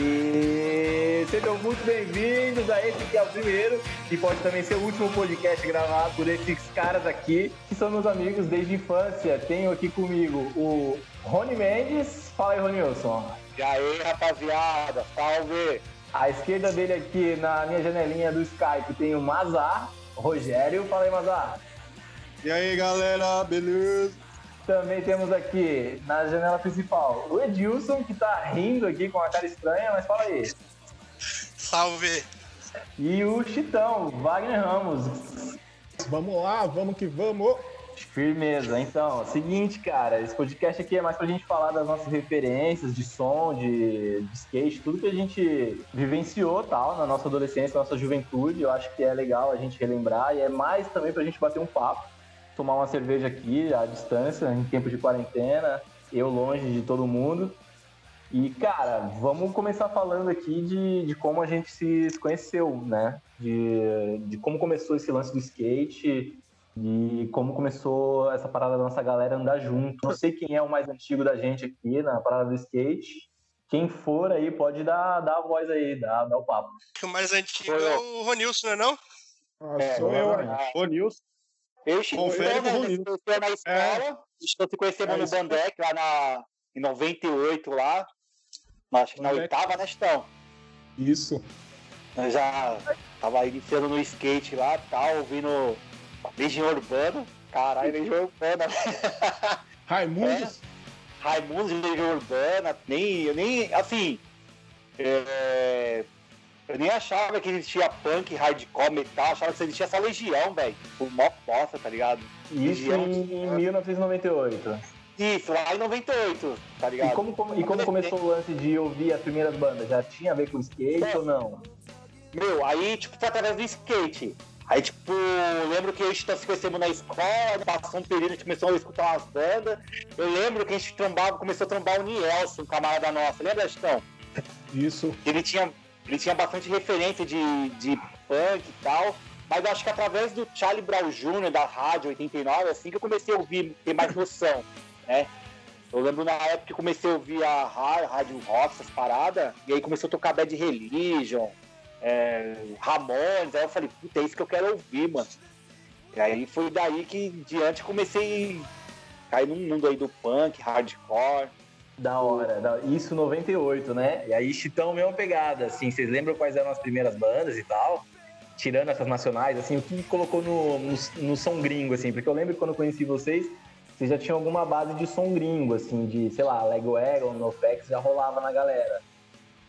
E sejam muito bem-vindos a esse que é o primeiro e pode também ser o último podcast gravado por esses caras aqui, que são meus amigos desde a infância. Tenho aqui comigo o Rony Mendes. Fala aí, Ronilson. E aí, rapaziada, salve! À esquerda dele aqui, na minha janelinha do Skype, tem o Mazar, Rogério. Fala aí, Mazar. E aí, galera, beleza? Também temos aqui, na janela principal, o Edilson, que tá rindo aqui com a cara estranha, mas fala aí. Salve! E o Chitão, Wagner Ramos. Vamos lá, vamos que vamos! Firmeza. Então, seguinte, cara, esse podcast aqui é mais pra gente falar das nossas referências de som, de, de skate, tudo que a gente vivenciou tal na nossa adolescência, na nossa juventude. Eu acho que é legal a gente relembrar e é mais também pra gente bater um papo, tomar uma cerveja aqui à distância, em tempo de quarentena, eu longe de todo mundo. E, cara, vamos começar falando aqui de, de como a gente se conheceu, né? De, de como começou esse lance do skate, de como começou essa parada da nossa galera andar junto. Não sei quem é o mais antigo da gente aqui na parada do skate. Quem for aí pode dar, dar a voz aí, dar, dar o papo. O mais antigo é o Ronilson, não é não? Ah, É, sou eu, ah, ô Nilson. Eu e Confere né, conheceu na escola, estou se conhecendo É no. Bandec, lá na, em 98, lá. Acho que na Bandec. oitava, né, Chitão? Isso. Eu já tava iniciando no skate lá e tal, ouvindo Legião Urbana. Caralho, Legião Urbana. Raimundos? Raimundo de Legião Urbana, nem, eu nem, assim, é, eu nem achava que existia punk, hardcore, metal, achava que existia só Legião, velho, por mó bosta, tá ligado? Isso Legião. em 1998. Isso, lá em 98, tá ligado? E como, como- e como começou o lance de ouvir as primeiras bandas? Já tinha a ver com skate É. ou não? Meu, aí, tipo, foi através do skate. Aí, tipo, eu lembro que a gente se conhecemos na escola, passou um período, a gente começou a escutar umas bandas. Eu lembro que a gente trombava, começou a trombar o Nielson, um camarada nosso. Lembra, Chitão? Isso. ele tinha, ele tinha bastante referência de, de punk e tal, mas eu acho que através do Charlie Brown Jr., da rádio 89, assim que eu comecei a ouvir, ter mais noção, né? Eu lembro na época que comecei a ouvir a rádio rock, essas paradas, e aí começou a tocar Bad Religion, é, Ramones, aí eu falei, puta, é isso que eu quero ouvir, mano. E aí foi daí que diante comecei a cair no mundo aí do punk, hardcore. Da hora. da- Isso 98, né? E aí, Chitão, mesma pegada, assim. Vocês lembram quais eram as primeiras bandas e tal? Tirando essas nacionais, assim, o que colocou no, no, no som gringo, assim? Porque eu lembro que quando eu conheci vocês, vocês já tinham alguma base de som gringo, assim, de, sei lá, Lego Wagon, NoFX, já rolava na galera.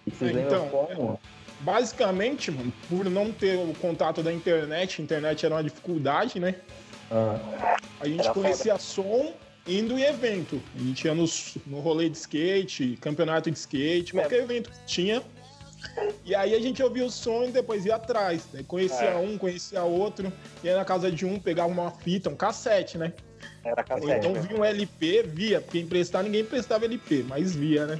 E vocês É, lembram então, como? Basicamente, mano, por não ter o contato da internet, a internet era uma dificuldade, né? Ah, A gente conhecia som indo em evento. A gente ia nos, no rolê de skate, campeonato de skate, qualquer evento que tinha. E aí a gente ouvia o som e depois ia atrás. Né? Conhecia É. um, conhecia outro. Ia na casa de um, pegava uma fita, um cassete, né? Era Ou cassete. então né? via um LP, via, porque emprestar ninguém emprestava LP, mas via, né?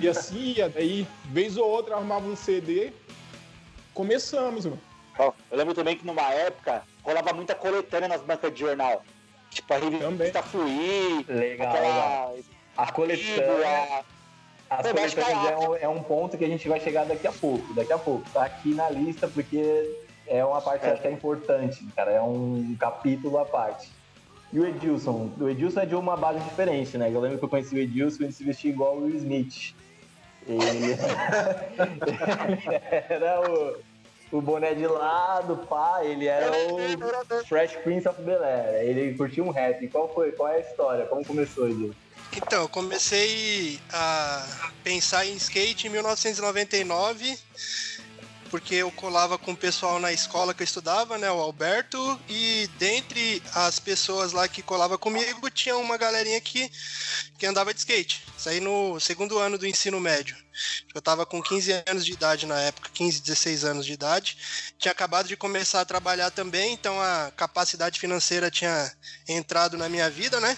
E assim ia, daí, vez ou outra, arrumava um CD. Começamos, mano. Eu lembro também que numa época rolava muita coletânea nas bancas de jornal. Tipo, a Também. revista Fluir, legal, legal. aquela. A coletânea, Bíblia. as a- é um, é um ponto que a gente vai chegar daqui a pouco. Daqui a pouco. Tá aqui na lista porque é uma parte É. até importante, cara. É um capítulo à parte. E o Edilson? O Edilson é de uma base diferente, né? Eu lembro que eu conheci o Edilson ele se vestia igual o Will Smith. Ele era o, o boné de lado, pá. Ele era o Fresh Prince of Bel-Air. Ele curtia um rap. Qual foi? Qual é a história? Como começou, Edilson? Então, eu comecei a pensar em skate em 1999, porque eu colava com o pessoal na escola que eu estudava, né, o Alberto, e dentre as pessoas lá que colava comigo, tinha uma galerinha que, que andava de skate. Isso aí no segundo ano do ensino médio. Eu tava com 15 anos de idade na época, 15, 16 anos de idade. Tinha acabado de começar a trabalhar também, então a capacidade financeira tinha entrado na minha vida, né?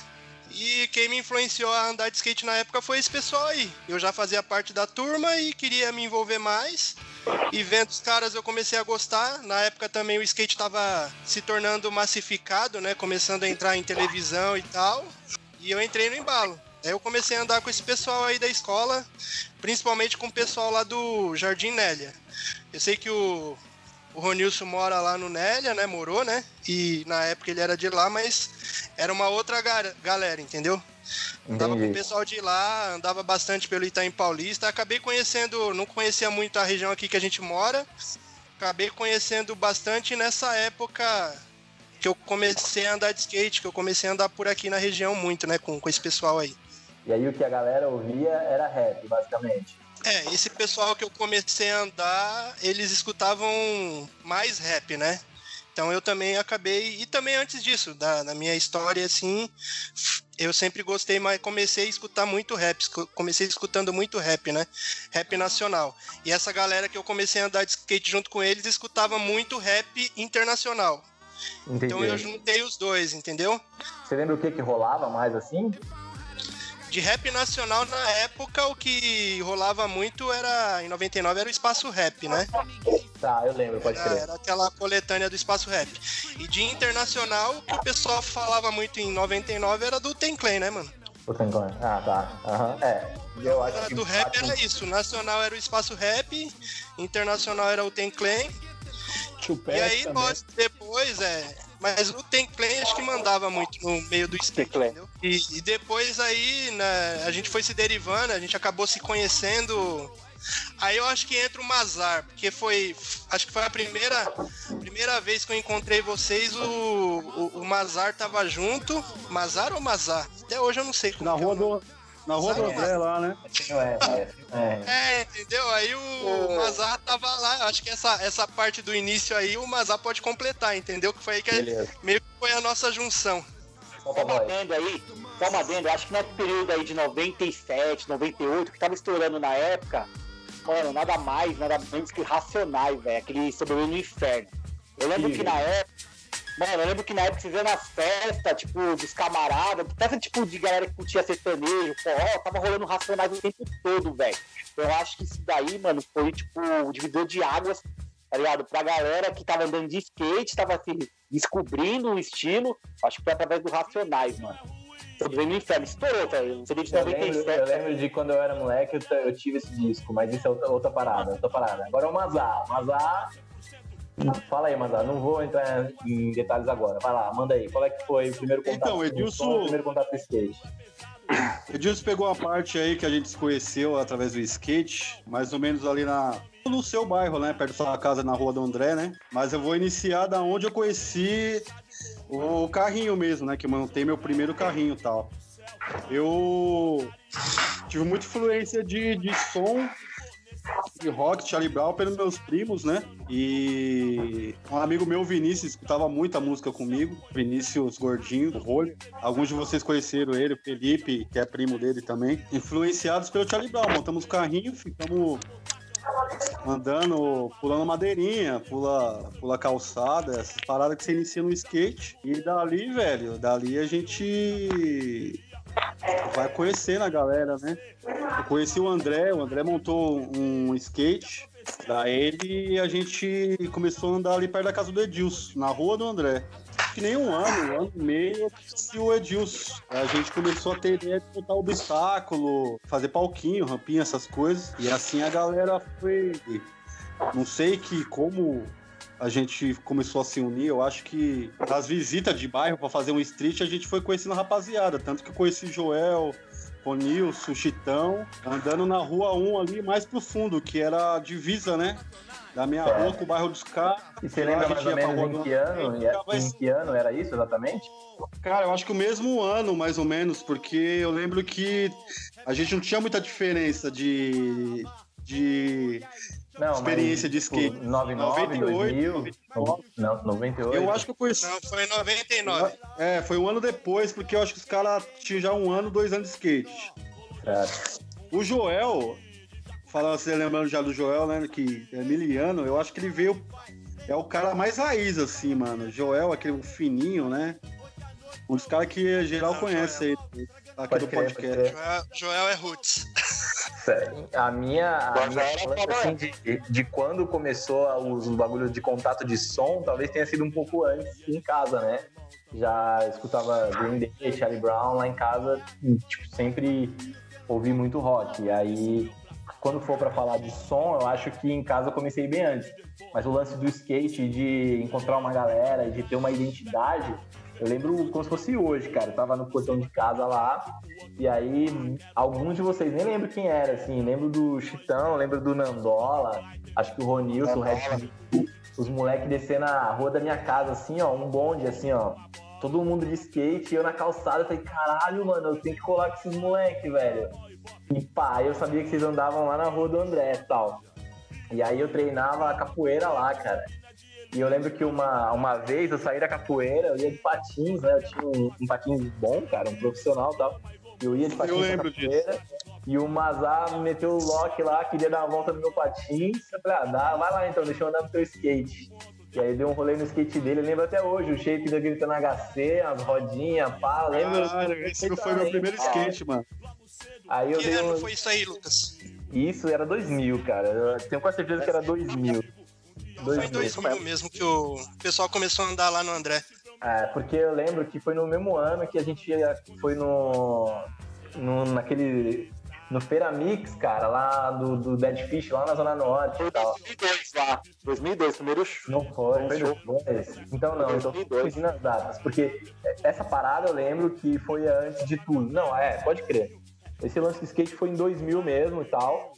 E quem me influenciou a andar de skate na época foi esse pessoal aí. Eu já fazia parte da turma e queria me envolver mais. E vendo os caras eu comecei a gostar. Na época também o skate estava se tornando massificado, né? Começando a entrar em televisão e tal. E eu entrei no embalo. Aí eu comecei a andar com esse pessoal aí da escola, principalmente com o pessoal lá do Jardim Nélia. Eu sei que o, o Ronilson mora lá no Nélia, né? Morou, né? E na época ele era de lá, mas era uma outra ga galera, entendeu? Andava com o pessoal de lá, andava bastante pelo Itaim Paulista. Acabei conhecendo, não conhecia muito a região aqui que a gente mora. Acabei conhecendo bastante nessa época que eu comecei a andar de skate, que eu comecei a andar por aqui na região muito, né, com, com esse pessoal aí. E aí o que a galera ouvia era rap, basicamente. É, esse pessoal que eu comecei a andar, eles escutavam mais rap, né? Então eu também acabei. E também antes disso, da, da minha história, assim, eu sempre gostei, mas comecei a escutar muito rap. Comecei escutando muito rap, né? Rap nacional. E essa galera que eu comecei a andar de skate junto com eles escutava muito rap internacional. Entendi. Então eu juntei os dois, entendeu? Você lembra o que que rolava mais assim? De rap nacional na época, o que rolava muito era. Em 99 era o espaço rap, né? Tá, eu lembro, pode crer. Era aquela coletânea do espaço rap. E de internacional, o que o pessoal falava muito em 99 era do Ten Clan, né, mano? O Ten Clan. Ah, tá. Uhum. É. Eu acho que do rap era isso. Nacional era o espaço rap, internacional era o Ten Clan. E aí nós depois, é. Mas o Ten Clan acho que mandava muito no meio do skate, entendeu? E, e, depois aí, né, a gente foi se derivando, a gente acabou se conhecendo. Aí eu acho que entra o Mazar, porque foi. Acho que foi a primeira, primeira vez que eu encontrei vocês, o, o, o Mazar tava junto. Mazar ou Mazar? Até hoje eu não sei. Na rua é do. Na rua do André lá, né? É, é, é. entendeu? Aí o Mazar tava lá. Acho que essa, essa parte do início aí o Mazar pode completar, entendeu? Que foi aí que meio que foi a nossa junção. Só uma adendo aí, só uma adendo, acho que nesse período aí de 97, 98, que tava estourando na época, mano, nada mais, nada menos que Racionais, velho. Aquele sobrevivendo no inferno. Eu lembro que na época Mano, eu lembro que na época vocês iam nas festas, tipo, dos camaradas, festa tipo de galera que curtia sertanejo, forró, tava rolando racionais o tempo todo, velho. Eu acho que isso daí, mano, foi tipo o divisor de águas, tá ligado? Pra galera que tava andando de skate, tava assim, descobrindo o estilo, acho que foi através do Racionais, mano. Sobrevivendo no Inferno, estourou, tá? CD de 97. Eu lembro, eu lembro de quando eu era moleque, eu, eu tive esse disco, mas isso é outra, outra parada, outra parada. Agora é o Mazar. Mazar Fala aí, Mandar. Não vou entrar em detalhes agora. Vai lá, manda aí. Qual é que foi o primeiro contato? Então, Edilson. O primeiro contato com o skate. Edilson pegou uma parte aí que a gente se conheceu através do skate, mais ou menos ali na no seu bairro, né? Perto da sua casa na rua do André, né? Mas eu vou iniciar da onde eu conheci o carrinho mesmo, né? Que eu montei meu primeiro carrinho e tal. Eu tive muita influência de, de som de rock, Charlie Brown, pelos meus primos, né? E um amigo meu, Vinícius, escutava muita música comigo. Vinícius Gordinho, Rolho. Alguns de vocês conheceram ele, o Felipe, que é primo dele também. Influenciados pelo Charlie Brown. Montamos o carrinho, ficamos andando, pulando madeirinha, pula, pula calçada, essas paradas que você inicia no skate. E dali, velho, dali a gente vai conhecendo a galera, né? Eu conheci o André, o André montou um skate da ele e a gente começou a andar ali perto da casa do Edilson, na rua do André. Que nem um ano, um ano e meio, conheci o Edilson. A gente começou a ter ideia de botar obstáculo, fazer palquinho, rampinha, essas coisas. E assim a galera foi. Não sei que como a gente começou a se unir. Eu acho que nas visitas de bairro para fazer um street, a gente foi conhecendo a rapaziada. Tanto que eu conheci Joel, Ronilson, Chitão, andando na rua 1 ali mais pro fundo, que era a divisa, né? Da minha é. rua com o bairro dos caras. E você lembra mais ou menos em que, ano, em que ano era isso exatamente? Cara, eu acho que o mesmo ano, mais ou menos, porque eu lembro que a gente não tinha muita diferença de, de não, experiência mas, de tipo, skate. Tipo, 99, 98, 2000, não, 98. Eu acho que eu conheci. Não, foi 99. É, foi um ano depois, porque eu acho que os caras tinham já um ano, dois anos de skate. Certo. O Joel, falando você lembrando já do Joel, né, que é miliano, eu acho que ele veio. É o cara mais raiz, assim, mano. Joel, aquele fininho, né? Um dos caras que geral não, conhece Joel. aí aqui Pode do crer, podcast. Joel, Joel é Roots. A minha, a minha assim, de, de quando começou os bagulhos de contato de som, talvez tenha sido um pouco antes em casa, né? Já escutava Green Day, Charlie Brown lá em casa, e, tipo, sempre ouvi muito rock. E aí, quando for para falar de som, eu acho que em casa eu comecei bem antes. Mas o lance do skate, de encontrar uma galera, de ter uma identidade, eu lembro como se fosse hoje, cara. Eu tava no portão de casa lá, e aí alguns de vocês nem lembro quem era, assim. Lembro do Chitão, lembro do Nandola, acho que o Ronilson, o Red os moleques descendo na rua da minha casa, assim, ó, um bonde, assim, ó. Todo mundo de skate, eu na calçada, eu falei, caralho, mano, eu tenho que colar com esses moleques, velho. E pá, eu sabia que vocês andavam lá na rua do André e tal. E aí eu treinava capoeira lá, cara. E eu lembro que uma, uma vez eu saí da capoeira, eu ia de patins, né? Eu tinha um, um patins bom, cara, um profissional e tal. Eu ia de patins eu lembro capoeira. Disso. E o Mazar me meteu o lock lá, queria dar uma volta no meu patins. Eu falei, ah, dá, vai lá então, deixa eu andar no teu skate. E aí deu um rolê no skate dele, eu lembro até hoje, o shape da gritando HC, as rodinhas, pá, lembro. Caralho, esse foi meu primeiro skate, mano. Aí eu que ano um... foi isso aí, Lucas? Isso era 2000, cara. Eu tenho quase certeza que era 2000. Foi em 2000 mesmo que o pessoal começou a andar lá no André. É, porque eu lembro que foi no mesmo ano que a gente foi no, no naquele no Feira Mix, cara, lá do, do Dead Fish, lá na Zona Norte. Foi 2002 lá. 2002, primeiro Não foi, foi depois. Então não, eu tô confundindo as datas. Porque essa parada eu lembro que foi antes de tudo. Não, é, pode crer. Esse lance de skate foi em 2000 mesmo e tal.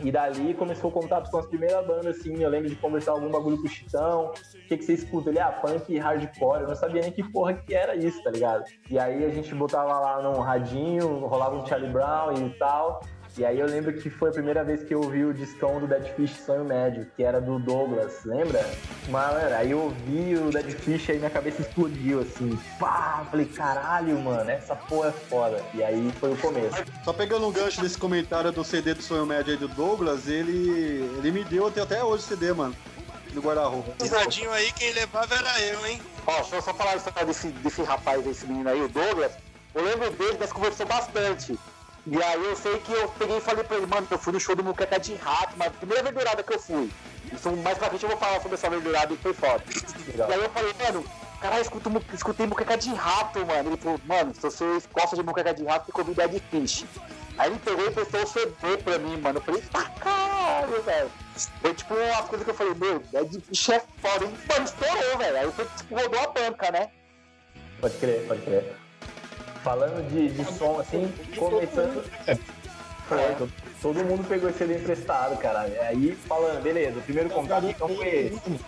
E dali começou o contato com as primeiras bandas, assim. Eu lembro de conversar algum bagulho com o Chitão. O que, que você escuta? Ele, ah, punk hardcore. Eu não sabia nem que porra que era isso, tá ligado? E aí a gente botava lá num radinho, rolava um Charlie Brown e tal. E aí eu lembro que foi a primeira vez que eu ouvi o discão do Dead Fish Sonho Médio, que era do Douglas, lembra? Mano, aí eu ouvi o Dead Fish e minha cabeça explodiu, assim. Pá! Falei, caralho, mano, essa porra é foda. E aí foi o começo. Só pegando um gancho desse comentário do CD do Sonho Médio aí do Douglas, ele, ele me deu até, até hoje o CD, mano. No guarda-roupa. Esse aí, quem levava era eu, hein? Ó, deixa eu só falar desse, desse rapaz, desse menino aí, o Douglas. Eu lembro dele, nós conversou bastante. E aí eu sei que eu peguei e falei pra ele, mano, eu fui no show do Muqueca de Rato, mas a primeira verdurada que eu fui. Isso mais pra frente eu vou falar sobre essa verdurada e foi foda. Legal. E aí eu falei, mano, caralho, escuto, escutei Muqueca de Rato, mano. Ele falou, mano, se você gosta de Muqueca de Rato, tem convidar de fish. Aí ele pegou e prestou o CD pra mim, mano. Eu falei, tá caralho, velho. Foi tipo uma coisa que eu falei, meu, é de fish é foda. E, mano, estourou, velho. Aí foi, tipo, rodou a banca, né? Pode crer, pode crer falando de, de som assim, começando. Foi, todo mundo pegou esse CD emprestado, cara. Aí falando, beleza, o primeiro contato então foi esse.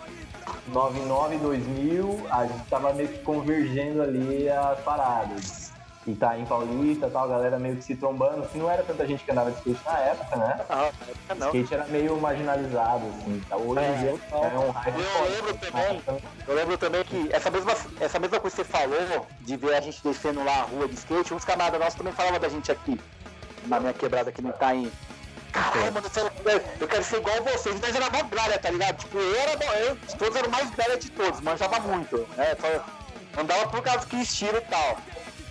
99, 2000, a gente tava meio que convergendo ali as paradas e tá em Paulista tal, a galera meio que se trombando, que não era tanta gente que andava de skate na época, né? Não, época não. Skate era meio marginalizado, assim, tá? Hoje em dia é um hype eu lembro também, eu lembro também que essa mesma, essa mesma coisa que você falou, de ver a gente descendo lá a rua de skate, uns camaradas nossos também falavam da gente aqui, na minha quebrada que não tá em Caralho, mano, eu quero ser igual a vocês. Nós era mó gralha, tá ligado? Tipo, eu era eu, todos eram mais velha de todos, manjava muito, né? Só andava por causa que estilo e tal.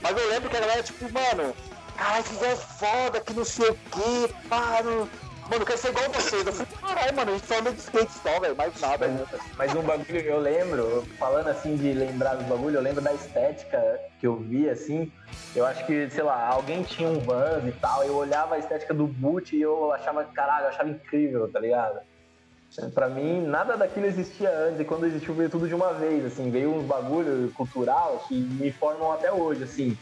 Mas eu lembro que a galera, tipo, mano, caralho, que é foda, que não sei o que, paro. Mano, eu quero ser igual vocês. Eu falei, caralho, mano, a gente só anda de skate só, velho, mais nada. Mas, mas um bagulho, eu lembro, falando assim de lembrar do bagulho, eu lembro da estética que eu vi, assim. Eu acho que, sei lá, alguém tinha um Vans e tal, eu olhava a estética do boot e eu achava, caralho, eu achava incrível, tá ligado? Pra mim, nada daquilo existia antes, e quando existiu veio tudo de uma vez, assim, veio um bagulho cultural que me formam até hoje, assim.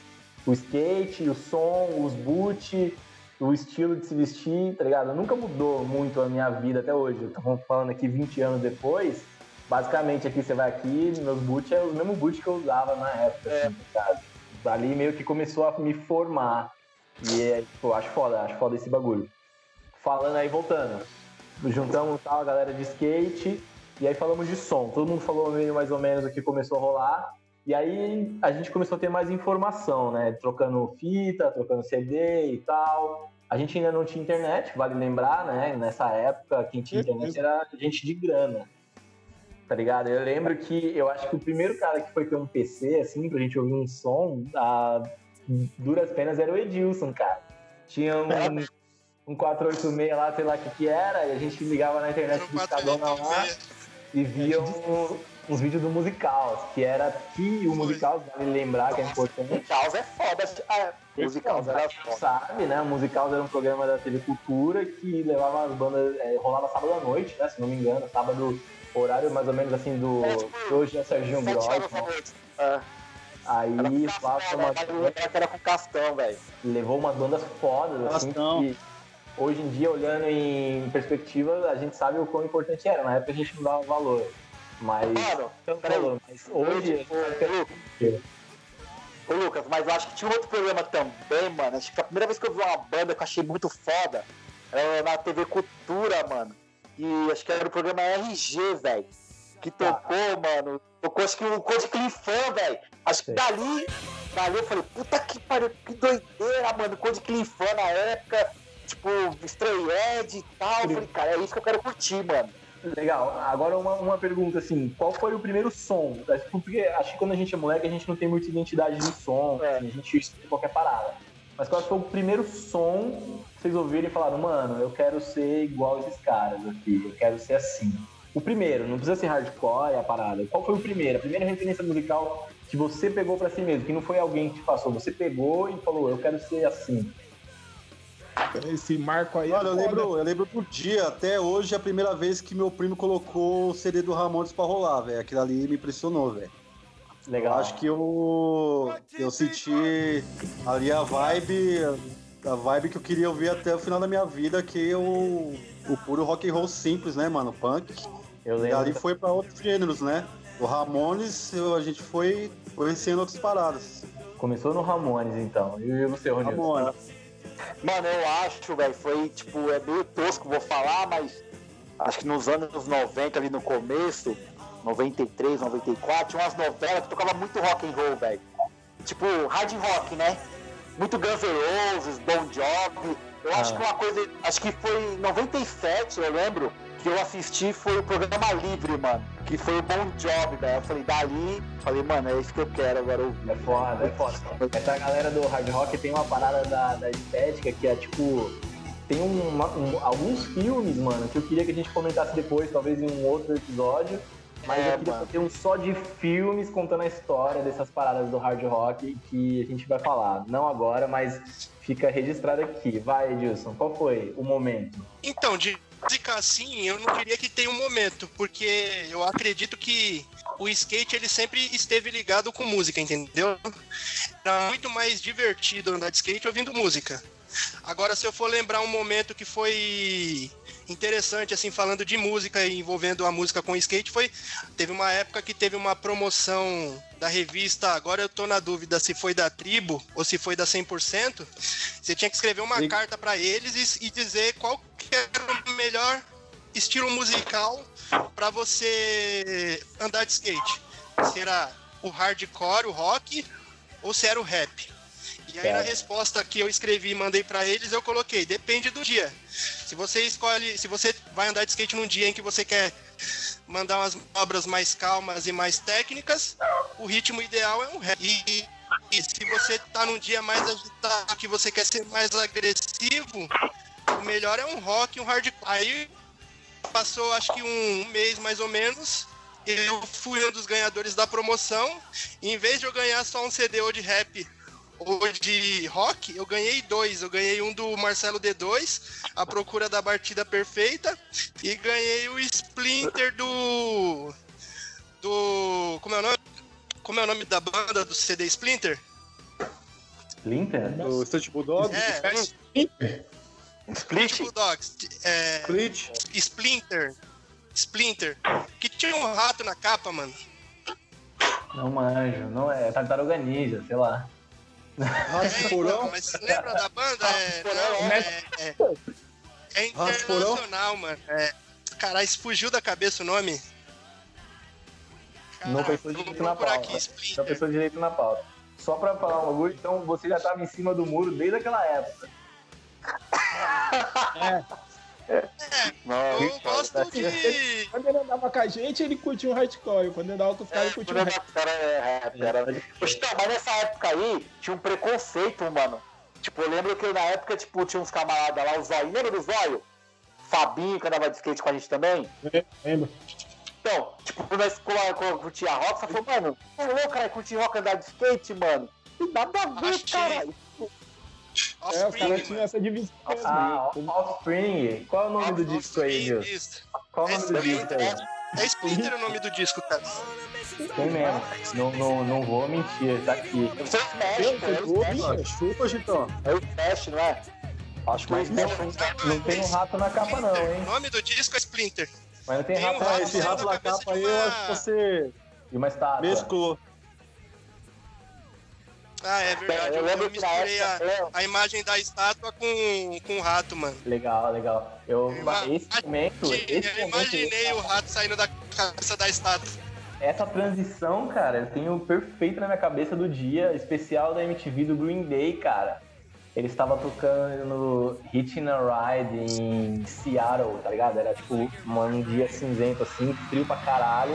O skate, o som, os boot, o estilo de se vestir, tá ligado? Nunca mudou muito a minha vida até hoje. Estamos falando aqui 20 anos depois, basicamente aqui você vai aqui, meus boot é o mesmo boot que eu usava na época, é. assim, tá Ali meio que começou a me formar. E é, tipo, acho foda, acho foda esse bagulho. Falando aí, voltando juntamos tal, a galera de skate, e aí falamos de som. Todo mundo falou meio mais ou menos o que começou a rolar. E aí a gente começou a ter mais informação, né? Trocando fita, trocando CD e tal. A gente ainda não tinha internet, vale lembrar, né? Nessa época, quem tinha internet era gente de grana. Tá ligado? Eu lembro que eu acho que o primeiro cara que foi ter um PC, assim, pra gente ouvir um som, a duras penas era o Edilson, cara. Tinha um, um 486 lá, sei lá o que que era, e a gente ligava na internet do Estadona lá 486. e via um- uns vídeos do Musical, que era que o Musical, vale lembrar que é importante. Musical é foda. Ah, musical era foda. sabe, né? O Musical era um programa da TV Cultura que levava as bandas, é, rolava sábado à noite, né? Se não me engano, sábado, horário mais ou menos assim do. É, tipo, hoje é Serginho Gross. né? É. Aí Era com Castão, né? uma, era com Castão, velho. levou umas bandas fodas, assim, Castão. que hoje em dia, olhando em perspectiva, a gente sabe o quão importante era. Na época a gente não dava valor. Mas. Mano, Não valor, mas hoje. Ô, Lucas, Ô, Lucas, mas eu acho que tinha um outro programa também, mano. Acho que a primeira vez que eu vi uma banda que eu achei muito foda era na TV Cultura, mano. E acho que era o programa RG, velho. Que Tá. tocou, mano. Tocou acho que o Code Clifão, velho. Acho que dali, dali eu falei, puta que pariu, que doideira, mano. Code Clifão na época, tipo, Stray Ed e tal. Eu falei, cara, é isso que eu quero curtir, mano. Legal. Agora uma, uma pergunta assim, qual foi o primeiro som? Porque acho que quando a gente é moleque a gente não tem muita identidade de som, É. assim, a gente escuta qualquer parada. Mas qual foi o primeiro som que vocês ouviram e falaram, mano, eu quero ser igual esses caras aqui, eu quero ser assim. O primeiro, não precisa ser hardcore, é a parada. Qual foi o primeiro? A primeira referência musical que você pegou pra si mesmo, que não foi alguém que te passou, você pegou e falou, eu quero ser assim. Esse marco aí. Olha, é eu lembro, eu lembro do dia, até hoje, a primeira vez que meu primo colocou o CD do Ramones pra rolar, velho. Aquilo ali me impressionou, velho. Eu Legal. acho que eu, eu senti ali a vibe, a vibe que eu queria ouvir até o final da minha vida, que é o, o puro rock and roll simples, né, mano? Punk. Eu E lembro. ali foi pra outros gêneros, né? O Ramones, eu- a gente foi conhecendo outras paradas. Começou no Ramones, então. E você, Ronildo? Ramones. Mano, eu acho, velho, foi tipo, é meio tosco vou falar, mas acho que nos anos 90, ali no começo, 93, 94, tinha umas novelas que tocava muito rock and roll, velho. Tipo, hard rock, né? Muito Guns N' Roses, Bon Jovi. Eu acho Ah. que uma coisa, acho que foi em 97, eu lembro, que eu assisti foi o programa Livre, mano. Que foi o Bon Jovi, velho. Eu falei, dali, falei, mano, é isso que eu quero agora ouvir. É foda, é foda. Essa galera do hard rock tem uma parada da, da estética que é tipo. Tem uma- um- alguns filmes, mano, que eu queria que a gente comentasse depois, talvez em um outro episódio. Mas É, eu queria mano. fazer um só de filmes contando a história dessas paradas do hard rock que a gente vai falar. Não agora, mas fica registrado aqui. Vai, Edilson, qual foi o momento? Então, de música assim, eu não queria que tenha um momento, porque eu acredito que o skate ele sempre esteve ligado com música, entendeu? Era muito mais divertido andar de skate ouvindo música. Agora, se eu for lembrar um momento que foi interessante, assim, falando de música e envolvendo a música com skate, foi. Teve uma época que teve uma promoção da revista, agora eu tô na dúvida se foi da tribo ou se foi da 100%. Você tinha que escrever uma Sim. carta pra eles e, e dizer qual que era o melhor estilo musical pra você andar de skate. Se era o hardcore, o rock, ou se era o rap. E aí na Certo. resposta que eu escrevi e mandei pra eles, eu coloquei, depende do dia. Se você escolhe, se você vai andar de skate num dia em que você quer mandar umas obras mais calmas e mais técnicas, o ritmo ideal é um rap. E, e se você tá num dia mais agitado, que você quer ser mais agressivo, o melhor é um rock um hardcore. Aí passou acho que um mês mais ou menos, eu fui um dos ganhadores da promoção, em vez de eu ganhar só um CD ou de rap ou de rock, eu ganhei dois. Eu ganhei um do Marcelo D2, A Procura da Batida Perfeita, e ganhei o Splinter do. Do. Como é o nome? Como é o nome da banda do CD Splinter? Splinter? O Stunt Bulldog, É, Split? Bulldogs. É, Split. Splinter. Splinter. Que tinha um rato na capa, mano. Não manjo, não é. Tartaruga Ninja, sei lá. Rato É, Porão. então, mas lembra da banda? É, não, né? é, é, é internacional, mano. É, caralho, fugiu da cabeça o nome. Não pensou direito na pauta. aqui, Não pensou direito na pauta. Só pra falar um bagulho, então você já tava em cima do muro desde aquela época. Não, Eu gosto de. Quando ele andava com a gente, ele curtia um hardcore. Quando ele andava com os caras, ele curtia um rap. o cara é rap, era... Poxa, então, mas nessa época aí, tinha um preconceito, mano. Tipo, eu lembro que na época, tipo, tinha uns camaradas lá, o Zóio. Lembra do Zóio? Fabinho, que andava de skate com a gente também. Lembra? Então, tipo, eu curtia rock, você falou, mano, é louco, cara, curtir rock andar de skate, mano. Não nada a ver, Achei. Cara. É, os Offspring, caras tinham essa divisão. Ah, Offspring. Qual é o nome do disco aí, Gil? Qual é o nome do disco aí? É Splinter o nome do disco, cara. Tem mesmo. Não, não, não vou mentir, tá aqui. Você é o é o Pô, Smash. bicho. Chupa, Gitão. É o Smash, não é? Acho que é o Mas não, não tem um rato na capa não, O hein? nome do disco é Splinter. Mas não tem Tem um rato Ah, rato esse rato na capa aí, eu acho que você e uma estátua. mesclou. Ah, é verdade. Eu Eu, lembro eu misturei a, época. a imagem da estátua com, com o rato, mano. Legal, legal. Eu, Eu esse momento, esse Eu momento, imaginei o rato saindo da cabeça da estátua. essa transição, cara, eu tenho perfeito na minha cabeça do dia especial da MTV do Green Day, cara. Ele estava tocando no Hitching a Ride em Seattle, tá ligado? Era tipo um dia cinzento assim, frio pra caralho.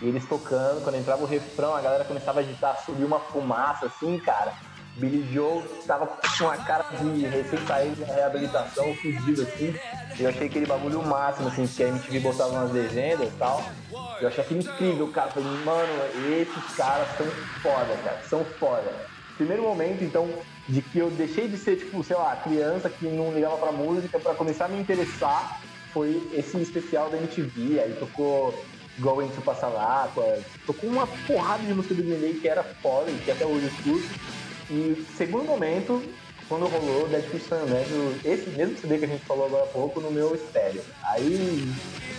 E eles tocando, quando entrava o refrão, a galera começava a agitar, subir uma fumaça assim, cara. Billy Joe tava com uma cara de recém-saído da reabilitação, fudido assim. Eu achei aquele bagulho máximo, assim, porque a MTV botava umas legendas e tal. Eu achei aquilo incrível, cara. Falei, mano, esses caras são foda, cara. São foda. Primeiro momento, então, de que eu deixei de ser, tipo, sei lá, criança que não ligava pra música pra começar a me interessar foi esse especial da MTV. Aí tocou Going to Passalacqua, tocou uma porrada de música do Green Day que era foda, e que até hoje eu escuto. E segundo momento, quando rolou Dead Fish Sun Médio, esse mesmo CD que a gente falou agora há pouco, no meu estéreo. Aí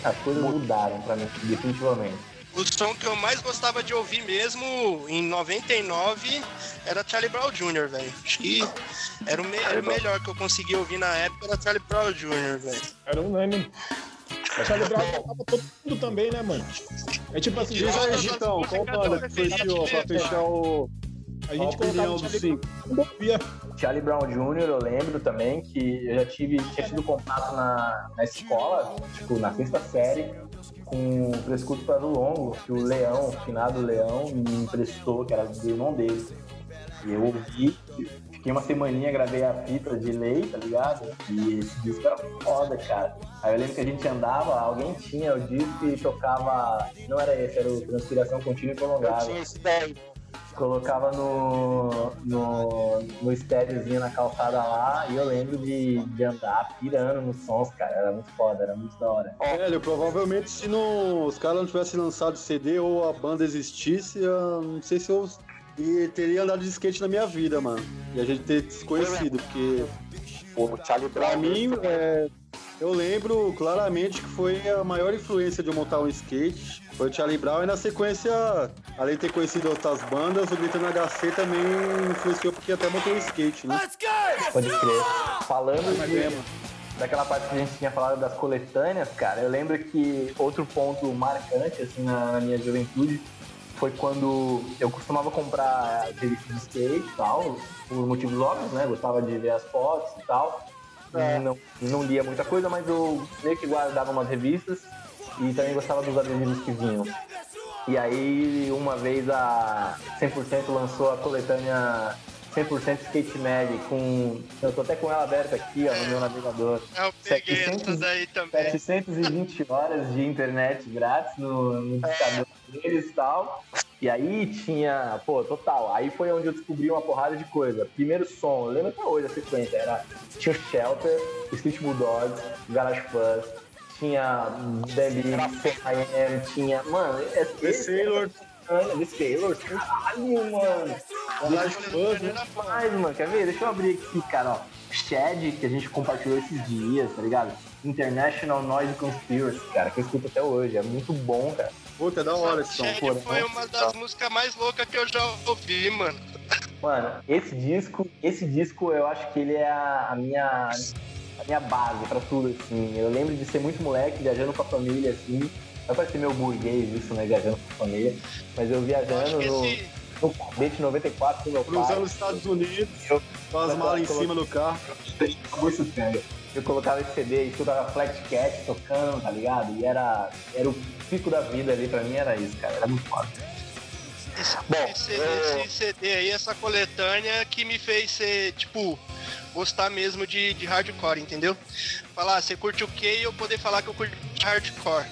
as coisas mudaram pra mim, definitivamente. O som que eu mais gostava de ouvir mesmo em 99 era Charlie Brown Jr., velho. Acho que era o, me- era o melhor que eu conseguia ouvir na época, era Charlie Brown Jr., velho. Era unânime. Charlie Brown tocava todo mundo também, né, mano? É tipo assim, Diz aí, Gitão, qual banda que foi pra fechar o, a gente colocava Charlie? Brown. Charlie Brown Jr., eu lembro também que eu já tive, tinha tido contato na, na escola, tipo, na sexta série, com o Frescuto para o Longo, que o Leão, o finado Leão, me emprestou, que era do irmão dele. E eu ouvi, fiquei uma semaninha, gravei a fita de lei, tá ligado? E esse disco era foda, cara. Aí eu lembro que a gente andava, alguém tinha o disco e tocava. Não era esse, era o Transpiração Contínua e Eu Prolongada tinha isso daí. colocava no, no, no estéreozinho na calçada lá e eu lembro de, de andar pirando nos sons, cara. Era muito foda, era muito da hora. Velho, provavelmente se não, os caras não tivessem lançado CD ou a banda existisse, eu não sei se eu e teria andado de skate na minha vida, mano. E a gente ter se conhecido, porque Pô, o Charlie Brown. pra mim, é, eu lembro claramente que foi a maior influência de eu montar um skate. Foi o Charlie Brown e na sequência, além de ter conhecido outras bandas, o Gritando HC também influenciou porque até montei um skate, né? Pode crer. Falando Mas de, é, mano. daquela parte que a gente tinha falado das coletâneas, cara, eu lembro que outro ponto marcante, assim, na, na minha juventude foi quando eu costumava comprar revistas de skate e tal, por motivos óbvios, né? Gostava de ver as fotos e tal. É. Não, não lia muita coisa, mas eu meio que guardava umas revistas e também gostava dos adesivos que vinham. E aí, uma vez a 100% lançou a coletânea 100% Skate Mag com. Eu tô até com ela aberta aqui, ó, no meu navegador. Eu peguei 700 essas aí também. 720 horas de internet grátis no, no discador deles e tal. E aí tinha, pô, total. Aí foi onde eu descobri uma porrada de coisa. Primeiro som, eu lembro até hoje a sequência. Era, tinha o Shelter, o Street Bulldogs, o Garage Fuzz, tinha Debbie, I.M., tinha. Mano, esse, The Sailor. The Sailor, caralho, mano. Garage Fuzz? Mas, mano, quer ver? Deixa eu abrir aqui, cara, ó. Shed, que a gente compartilhou esses dias, tá ligado? International Noise Conspiracy, cara, que eu escuto até hoje. É muito bom, cara. Puta, é da hora esse som. Porra, foi uma das músicas mais loucas que eu já ouvi, mano. Mano, esse disco, esse disco eu acho que ele é a, a minha a minha base pra tudo, assim. Eu lembro de ser muito moleque, viajando com a família, assim. Vai parecer meio burguês isso, né? Viajando com a família. Mas eu Eu viajando que no, esse, no Cadete 94 com meu pai. Cruzando os Estados Unidos, Eu- com as malas em cima do carro. Eu colocava esse CD e escutava Flat Cat tocando, tá ligado? E era, era o pico da vida ali, pra mim era isso, cara. Era muito foda. Esse, Bom, esse, eu- esse CD aí, essa coletânea que me fez ser, tipo, gostar mesmo de, de hardcore, entendeu? Falar, você curte o que e eu poder falar que eu curto hardcore.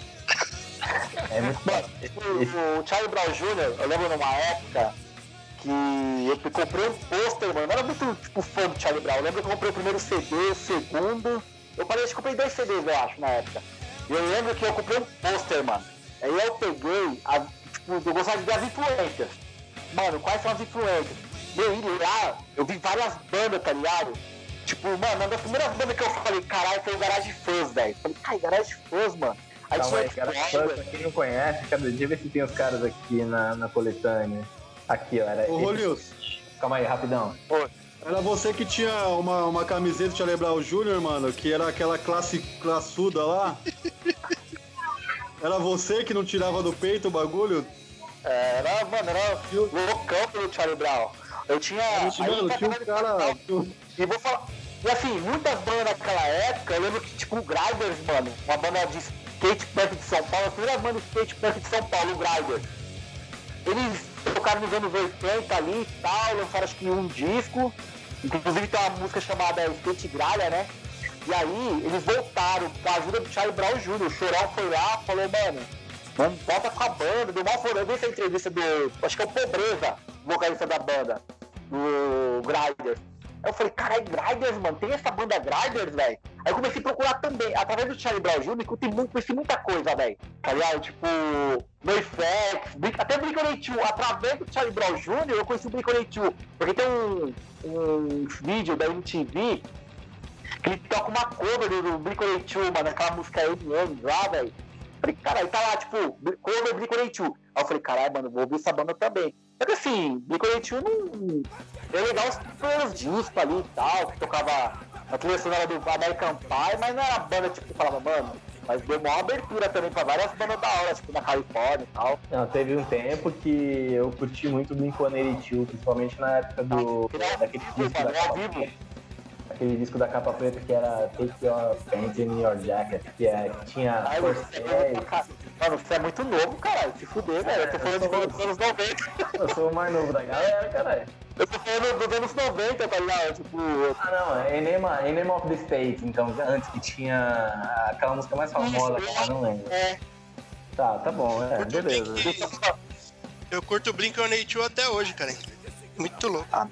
É muito bom. O, o Charlie Brown Jr., eu lembro numa época que eu comprei um pôster, mano. Eu não era muito tipo, fã do Charlie Brown. Eu lembro que eu comprei o primeiro CD, o segundo. Eu parei de comprei dois CDs, eu acho, na época. E eu lembro que eu comprei um pôster, mano. Aí eu peguei, a, tipo, eu gostava de ver as influências. Mano, quais são as influências? Meu, e lá, eu vi várias bandas, tá ligado? Tipo, mano, uma das primeiras bandas que eu falei, caralho, foi o Garage Fãs, velho. Falei, ai, Garage Fãs, mano. Aí Calma aí, tinha cara. Explorer, Pra quem não conhece, cada dia ver se tem os caras aqui na, na coletânea. Aqui, ó. Era Ô, Rolius, Calma aí, rapidão. Era você que tinha uma, uma camiseta de Charlie Brown Jr., mano, que era aquela classe classuda lá? Era você que não tirava do peito o bagulho? É, Era, mano, era loucão pelo Charlie Brown. Eu tinha. Mano, eu tinha um cara. E vou falar. E assim, muitas bandas naquela época, eu lembro que, tipo, o Grinders, mano, uma banda de skate punk de São Paulo, a primeira banda de skate punk de São Paulo, o Grinders. Eles tocaram nos anos 80 ali e tal, lançaram acho que um disco. Inclusive tem uma música chamada Skate Gralha, né? E aí eles voltaram com a ajuda do Charlie Brown Jr. O Chorão foi lá falou, mano, vamos volta com a banda, deu mal fora. Eu vi essa entrevista do. Acho que é o Pobreza, vocalista da banda, do Grinders. Aí eu falei, caralho, Grinders, mano, tem essa banda Grinders, velho? Aí eu comecei a procurar também, através do Charlie Brown Jr., que eu muito, conheci muita coisa, velho. Tá ligado? Tipo, NoFX, até Blink-182. Através do Charlie Brown Jr., eu conheci o Blink-182. Porque tem um, um vídeo da MTV que ele toca uma cover do, do Blink-182, mano, aquela música MM lá, velho. Falei, caralho, tá lá, tipo, cover Blink-182. Aí eu falei, caralho, mano, vou ouvir essa banda também. Só que assim, Blink-182 não... É legal os primeiros discos ali e tal, que tocava a trilha sonora do American Pie, mas não era banda, tipo, que falava, mano... Mas deu uma abertura também pra várias bandas da hora, tipo, na Califórnia e tal. Não, teve um tempo que eu curti muito Blink-182, principalmente na época do... Ao daquele disco da mano, ao capa preta. Aquele disco da capa preta que era Take Your Pants in Your Jacket, que, é, que tinha Corsair. Mano, você é muito novo, caralho. Se fuder, velho. Eu tô falando de banda dos anos 90. Eu sou o mais novo da galera, caralho. Eu tô falando dos anos 90, tá ligado? Tipo, Ah, não, é Enema, Enema of the State, então, antes que tinha aquela música mais famosa, que eu não lembro. é. Tá, tá bom, é, Curto beleza. Blink, eu curto Blink-182 até hoje, cara. Muito louco. Ah,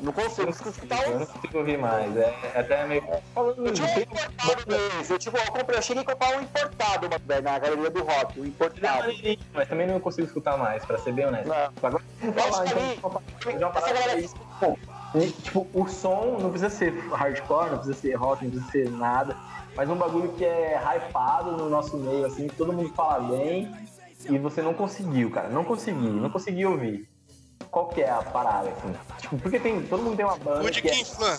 não consigo escutar Eu não consigo ouvir mais, é, é até meio... Falando Eu de tinha um importado desse. Eu, tipo, eu, comprei, eu cheguei a comprar um importado, na galeria do rock. Um é importado. mas também não consigo escutar mais, pra ser bem honesto. Não. Agora, então, Essa galera. Pô, e, tipo, o som não precisa ser hardcore, não precisa ser rock, não precisa ser nada, mas um bagulho que é hypado no nosso meio, assim, que todo mundo fala bem, e você não conseguiu, cara, não consegui, não consegui ouvir. Qual que é a parada, assim? Tipo, porque tem, todo mundo tem uma banda Good que é... Clean Fan.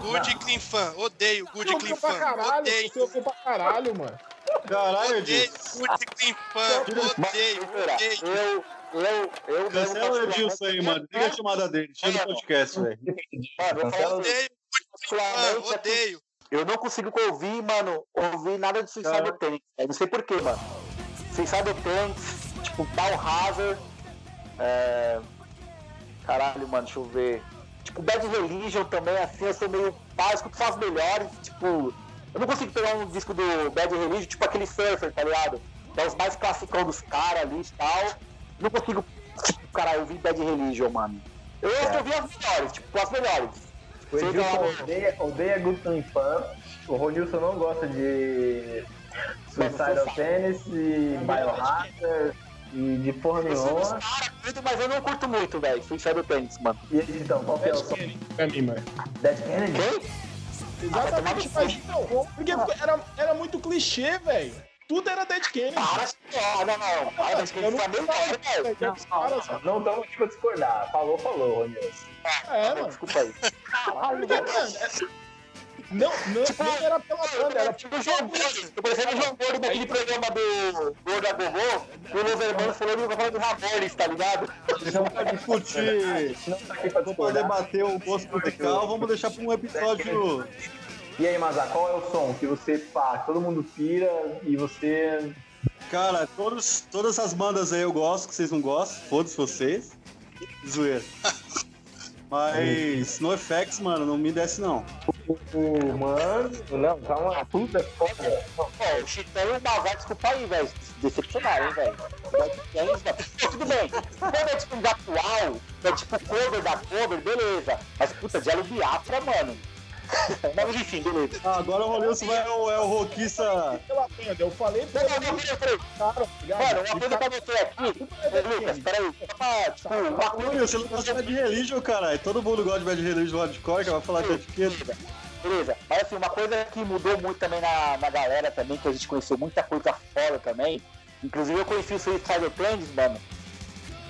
Good Clean Fan. Odeio Good Você Clean Fan. caralho, Odeio. você ouviu pra caralho, mano. Caralho, Odeio. Good Clean Fan. Odeio. Odeio. eu, eu, eu Cancela o Edilson aí, mano. Liga a chamada dele. Tira do podcast, velho. Mano, eu falo Odeio Good Clean Fan. particularmente, Odeio. Eu não consigo ouvir, mano, ouvir nada de Suicide Cara. Tanks. Eu não sei porquê, mano. Suicide Tanks, tipo, Biohazard, é... Caralho, mano, deixa eu ver. Tipo, Bad Religion também, assim, eu sou meio escuto só as melhores, tipo... Eu não consigo pegar um disco do Bad Religion, tipo aquele Surfer, tá ligado? Que é os mais classicão dos caras ali e tal. Não consigo, tipo, caralho, ouvir Bad Religion, mano. Eu É. ouvi as melhores, tipo, as melhores. O Edilson odeia, odeia Time Fan. O Rodilson não gosta de Suicidal Tennis e Biohazard e de porra nenhuma. mas eu não curto muito, velho. Suicide Tanks, mano. E aí, então, qual que é o som? Pra mim, mano. Dead Kennedy? Quem? Exatamente, mas não, porque era, era muito clichê, velho. Tudo era Dead Kennedy. Para, ah, não, não. Para, mas que Eu não falo, quer, velho. Não, não estamos aqui pra discordar. Falou, falou, Rodilson. É, mano. Desculpa aí. Caralho, velho. Não, não, não era pela banda, era Tipo o João Gordo. Tô parecendo o João Gordo daquele programa do Gordo a Gogô. Que o Los Hermanos falou que falando do Ramones, tá ligado? Não Pra discutir, não tá aqui pra debater o gosto musical, vamos deixar pra um episódio. E aí, Mazar, qual é o som que você pá, todo mundo pira e você Cara, todos, todas as bandas aí eu gosto, que vocês não gostam, foda-se vocês. Zoeira. Mas no FX, mano, não me desce não. O mano, não, calma lá, puta foda. Pô, o Chitão e o Bazar, desculpa aí, velho. Decepcionaram, hein, velho. Tudo bem. Quando é tipo um atual, é tipo cover da cover, beleza. Mas puta, de Biafra, mano. Mas enfim, beleza. Ah, agora o Rolilson vai, é o, é o roquista. Pela banda, eu falei pra Não, não, não, peraí, cara, Mano, uma coisa pra você aqui. Ô, Lucas, peraí. Só pra, tipo, uma coisa Rolilson, você não gosta de Bad Religion, caralho. Todo mundo gosta de Bad Religion hardcore, que vai falar que é de quê? Beleza. Mas assim, uma coisa que mudou muito também na, na galera também, que a gente conheceu muita coisa fora também. Inclusive eu conheci o Suicidal Plans, mano.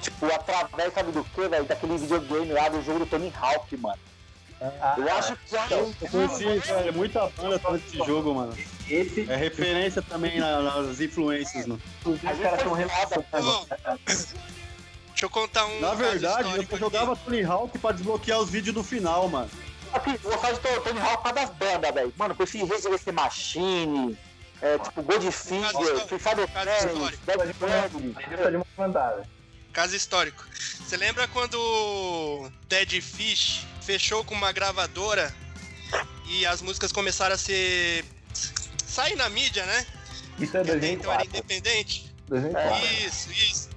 Tipo, através, sabe do que, velho? Daquele videogame lá do jogo do Tony Hawk, mano. Ah, Eu acho que ah, Eu conheci, velho, muita banda por esse jogo, mano. Esse, É referência também na- nas influências, mano. os caras são relacionados. Deixa eu contar um. Na verdade, eu jogava aqui. Tony Hawk pra desbloquear os vídeos do final, mano. Aqui, eu gostava de Tony Hawk por causa das bandas, velho. Mano, conheci Rage Against the Machine, é, tipo, Goldfinger, Plans, histórico. Dead Family. Lista de movimentada. Caso histórico. Você lembra quando o Dead Fish fechou com uma gravadora e as músicas começaram a ser. sair na mídia, né? Isso é Que até então era 2004. independente. 2004. Isso, isso.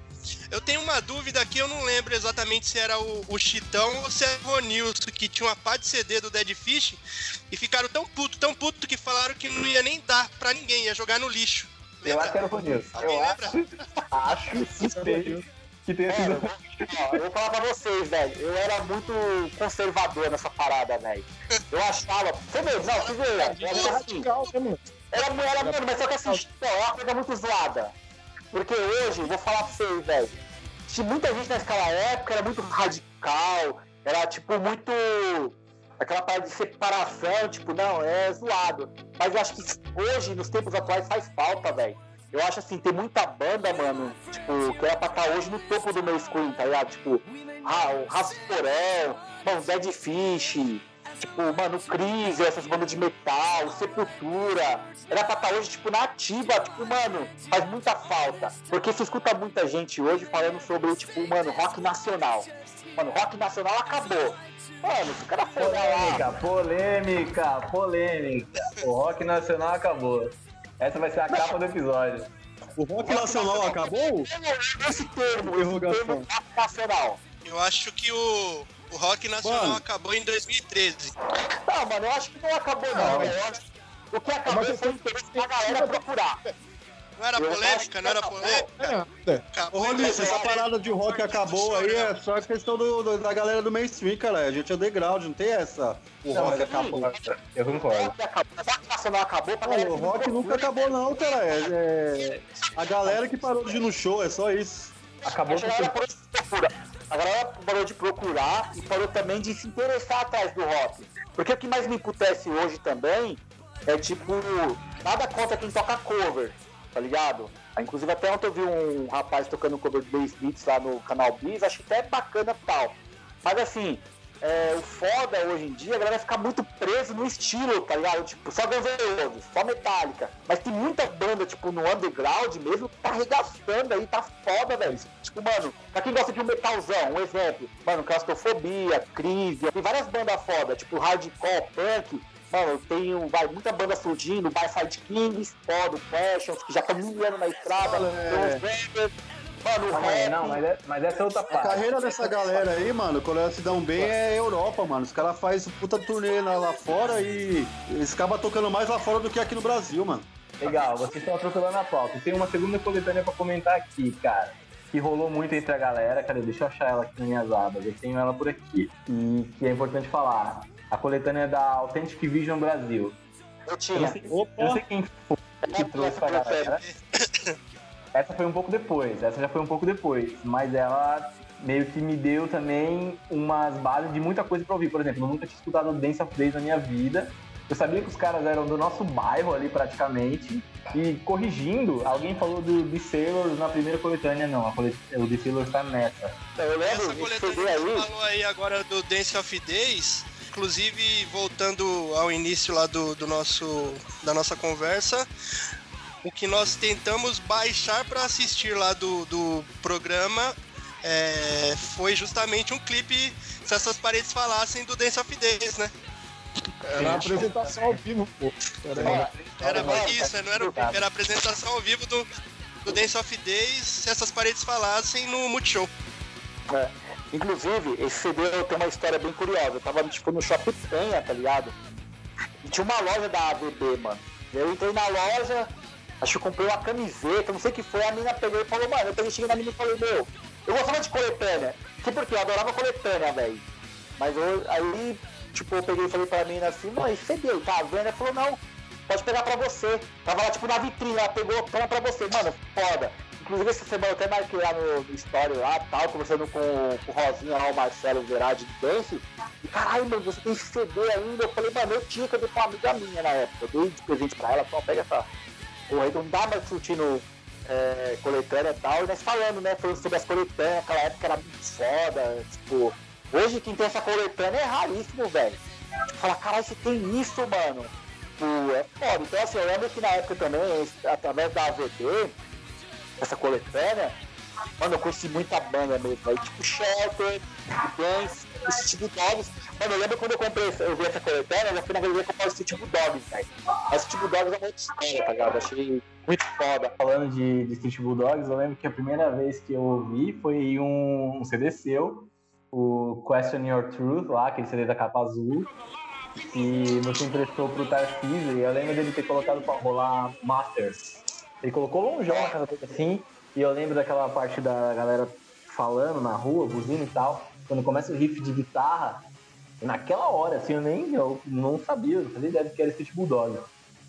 Eu tenho uma dúvida aqui, eu não lembro exatamente se era o, o Chitão ou se era o Ronilson, que tinha uma pá de CD do Dead Fish e ficaram tão puto, tão puto que falaram que não ia nem dar pra ninguém, ia jogar no lixo. Eu acho que Lembra? era o Ronilson. Eu lembra? acho, acho suspeito que tenha É, sido. eu, vou- falar pra vocês, velho. Eu era muito conservador nessa parada, velho. Eu achava. Você vê, não, você vê. Achava assim. radical, né, mano? Era, era, mano, mas só que assim, é uma coisa muito zoada. Porque hoje, vou falar pra vocês, velho. Tinha muita gente naquela época, era muito radical, era tipo muito. aquela parada de separação, tipo, não, é zoado. Mas eu acho que hoje, nos tempos atuais, faz falta, velho. Eu acho assim, tem muita banda, mano, tipo, que era pra estar hoje no topo do meu screen, tá ligado? Tipo, ah, o Rasporão, mano, Dead Fish, tipo, mano, Crise, essas bandas de metal, Sepultura. Era pra estar hoje, tipo, na ativa, tipo, mano, faz muita falta. Porque se escuta muita gente hoje falando sobre, tipo, mano, rock nacional. Mano, rock nacional acabou. Mano, cara lá. Polêmica, polêmica, polêmica. O rock nacional acabou. Essa vai ser a capa do episódio. O rock nacional acabou? Esse termo, esse Interrogação. termo rock nacional. Eu acho que o, o rock nacional Mano. acabou em 2013. Não, mano, eu acho que não acabou, não. velho. Eu acho que O que acabou Mas foi o interesse da galera procurar. Não era polêmica? Não era polêmica? É, é. Ô, em Rolício, essa 2013. parada de rock acabou aí é só questão do, do- da galera do mainstream, cara. A gente é underground, não tem essa. O Não, rock acabou. Eu concordo. O acabou. O rock pra o não nunca acabou, não, cara. É, é a galera que parou de ir no show, é só isso. Acabou A galera porque parou de procurar. A galera parou de procurar e parou também de se interessar atrás do rock. Porque o que mais me emputece hoje também é tipo, nada contra quem toca cover, tá ligado? Ah, Inclusive até ontem eu vi um rapaz tocando cover de Bass Beats lá no canal Biz, acho até bacana tal. Mas assim, é, o foda hoje em dia, a galera fica muito preso no estilo, tá ligado? Tipo, só Guns só Metallica. Mas tem muita banda, tipo, no underground mesmo, tá arregaçando aí, tá foda, velho. Tipo, mano, pra quem gosta de um metalzão, um exemplo, mano, Claustrofobia, Crise, tem várias bandas foda, tipo hardcore, punk. Mano, tem um- vai, muita banda surgindo, Side Kings, foda, o Passions, que já tá mil anos na estrada, É. mano, rap. não, mas, é- mas essa é outra A parte. carreira dessa galera aí, mano, quando elas se dão bem é Europa, mano. Os caras fazem puta turnê lá, lá fora e eles acabam tocando mais lá fora do que aqui no Brasil, mano. Legal, vocês estão atropelando a pauta. Tem uma segunda coletânea pra comentar aqui, cara. Que rolou muito entre a galera. Cadê? Deixa eu achar ela aqui nas minhas abas. Eu tenho ela por aqui. E que é importante falar. A coletânea é da Authentic Vision Brasil. Eu Eu não tinha. sei, eu sei quem foi que trouxe pra galera. Essa foi um pouco depois, essa já foi um pouco depois, mas ela meio que me deu também umas bases de muita coisa pra ouvir. Por exemplo, eu nunca tinha escutado Dance of Days na minha vida. Eu sabia que os caras eram do nosso bairro ali praticamente. E corrigindo, alguém falou do The Sailors na primeira coletânea, não. A colet... O The Sailors tá nessa. Eu lembro, Essa coletânea que você falou aí agora do Dance of Days, inclusive voltando ao início lá do, do nosso, da nossa conversa, o que nós tentamos baixar para assistir lá do, do programa é, foi justamente um clipe Se Essas Paredes Falassem do Dance of Days, né? Era a apresentação ao vivo, pô. Era, Era isso, não era era a apresentação ao vivo do, do Dance of Days Se Essas Paredes Falassem no Multishow. É. Inclusive, esse CD tem uma história bem curiosa. Eu tava tipo no Shopping Penha, tá ligado? E tinha uma loja da AVB, mano. Eu entrei na loja, acho que eu comprei uma camiseta, não sei o que foi, a menina pegou e falou, mano, eu peguei, cheguei na menina e falei, meu, eu gostava de coletânea. Que porque eu adorava coletânea, velho. Mas eu, aí, tipo, eu peguei e falei pra menina assim, mano, esse CD, tá vendo? Ela falou, não, pode pegar pra você. Tava lá, tipo, na vitrine, ela pegou, toma pra você. Mano, foda. Inclusive, essa semana eu até marquei lá no, no story lá, tal, conversando com, com o Rosinha lá, o Marcelo Verade de Dance. E caralho, mano, você tem CD ainda? Eu falei, mano, eu tinha que eu dei pra uma amiga minha na época. Eu dei de presente pra ela, só pega essa. Porra, aí não dá mais curtindo é, coletânea e tal. E nós falando, né? Falando sobre as coletâneas, aquela época era muito foda. Tipo, hoje quem tem essa coletânea é raríssimo, velho. Tipo, fala, caralho, você tem isso, mano. Tipo, é foda. Então, assim, eu lembro que na época também, através da AVD, essa coletânea, mano, eu conheci muita banda mesmo. Aí, tipo, Shelter, Dance, Street Dogs. Mano, eu lembro quando eu comprei, eu vi essa coletânea, eu já fui na galeria comprar o Street Dogs, velho. Mas Street Dogs é uma história, tá ligado? Achei muito foda. Falando de, de Bulldogs, eu lembro que a primeira vez que eu ouvi foi um, um CD seu, o Question Your Truth, lá, aquele CD da capa azul. E você emprestou pro Tarcísio, e eu lembro dele ter colocado pra rolar Masters. Ele colocou longeão na casa dele assim, e eu lembro daquela parte da galera falando na rua, buzina e tal. Quando começa o riff de guitarra, naquela hora, assim, eu nem eu não sabia, eu não fazia ideia do que era Street Bulldog.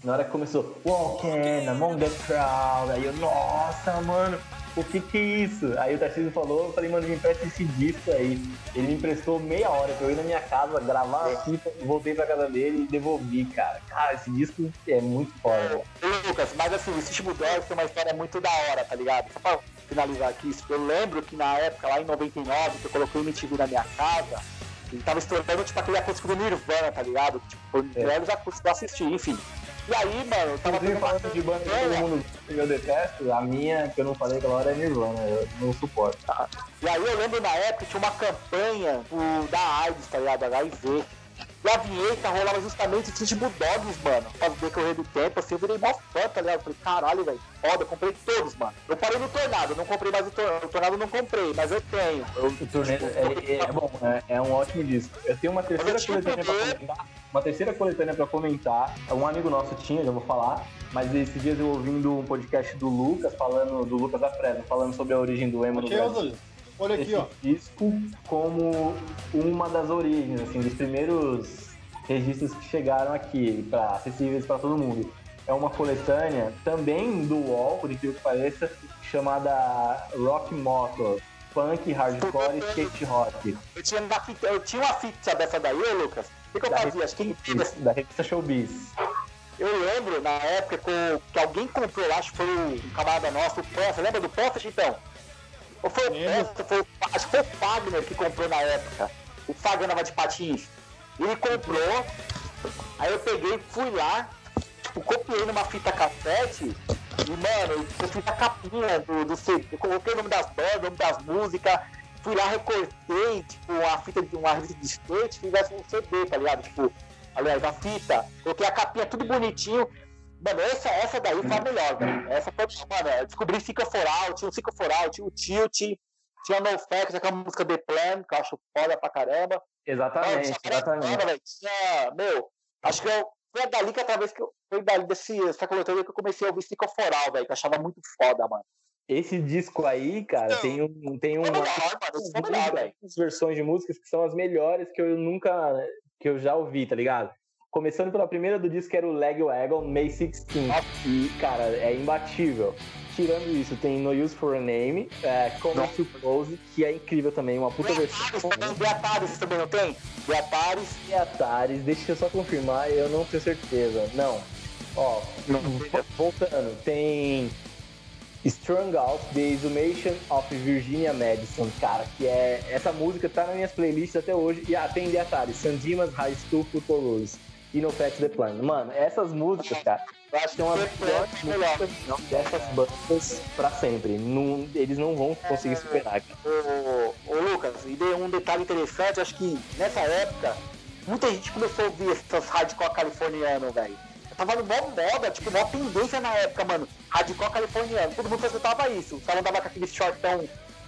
Na hora que começou, Walking Among the Crowd, aí eu, nossa, mano, o que que é isso? Aí o Tarcísio falou, eu falei, mano, me empresta esse disco aí. Ele me emprestou meia hora pra eu ir na minha casa, gravar a fita, voltei pra casa dele e devolvi, cara. Cara, esse disco é muito foda. Ô, Lucas, mas assim, o Street Bulldogs tem uma história muito da hora, tá ligado? Só pra finalizar aqui, eu lembro que na época, lá em 99, que eu coloquei o MTV na minha casa, ele tava estourando tipo aquele acústico do Nirvana, tá ligado? Tipo, foi É. acústicos que eu assisti, enfim. E aí, mano, eu tava Inclusive, falando de banda que todo mundo que eu detesto, a minha, que eu não falei aquela hora, é Nirvana, eu não suporto. E aí eu lembro na época tinha uma campanha o, da AIDS, tá ligado? HIV. E a vinheta rolava justamente Street Bulldogs, mano. Pra ver que eu do tempo, assim, eu virei mó fã, tá ligado? Falei, caralho, velho, foda, eu comprei todos, mano. Eu parei no Tornado, eu não comprei mais o Tornado, o Tornado eu não comprei, mas eu tenho. Eu, O turnê é, é bom, é, é um ótimo disco. Eu tenho uma terceira coletânea pra comentar. Uma terceira coletânea pra comentar. Um amigo nosso tinha, já vou falar. Mas esses dias eu ouvindo um podcast do Lucas, falando, do Lucas da Fresno, falando sobre a origem do emo no Brasil. Olha aqui, esse ó. disco como uma das origens, assim, dos primeiros registros que chegaram aqui, pra, acessíveis para todo mundo. É uma coletânea também do UOL, por incrível que pareça, chamada Rock Motor, Punk, Hardcore e Skate Rock, eu, tinha uma fita, eu tinha uma fita dessa daí, ô Lucas. O que, que eu Da fazia? Acho que da revista Showbiz. eu lembro na época que, que alguém comprou lá, acho que foi um camarada nosso, o Posta. Lembra do Posta, Chitão? Ou foi o foi, acho que foi o Fagner que comprou na época. O Fagner andava de patins. Ele comprou, aí eu peguei, fui lá, tipo, copiei numa fita cassete e, mano, eu fiz a capinha do, do CD, eu coloquei o nome das bandas, o nome das músicas, fui lá, recortei, tipo, uma fita de uma revista de skate, fizesse um CD, tá ligado? Tipo, aliás, a fita, coloquei a capinha tudo bonitinho. Mano, essa, essa daí foi a melhor, velho. Essa foi, mano, eu descobri Fica Foral, tinha o Fica Foral, tinha o Tilt, tinha No Facts, aquela música The Plan, que eu acho foda pra caramba. Exatamente, Mano, exatamente. tinha, meu, acho que eu, foi dali que através que eu, foi dali desse, dessa coletânea que eu comecei a ouvir Fica Foral, velho, que eu achava muito foda, mano. Esse disco aí, cara, Então, tem um. Tem Foi uma, melhor, mano, foi melhor, versões de músicas que são as melhores que eu nunca. que eu já ouvi, tá ligado? Começando pela primeira do disco, que era o Leg Wagon May 16. E, cara, é imbatível. Tirando isso, tem No Use for a Name, é, Nossa. to Close, que é incrível também, uma puta versão. Também, Beatares também não tem? Beatares, E Atares, deixa eu só confirmar, eu não tenho certeza. Não. Ó, vo- voltando, tem Strung Out, The Exhumation of Virginia Madison, cara, que é. Essa música tá nas minhas playlists até hoje. E ah, tem de Atari, San Dimas High School Futuros. E No Fat The Plan. Mano, essas músicas, cara, eu acho que é uma das piores músicas dessas bandas pra sempre. Não, eles não vão conseguir superar, cara. Ô, ô, Lucas, e dei um detalhe interessante, acho que nessa época, muita gente começou a ouvir essas hardcore californiano, velho. Tava no mó moda, tipo, mó tendência na época, mano. Hardcore californiano. Todo mundo escutava isso. O cara andava com aquele shortão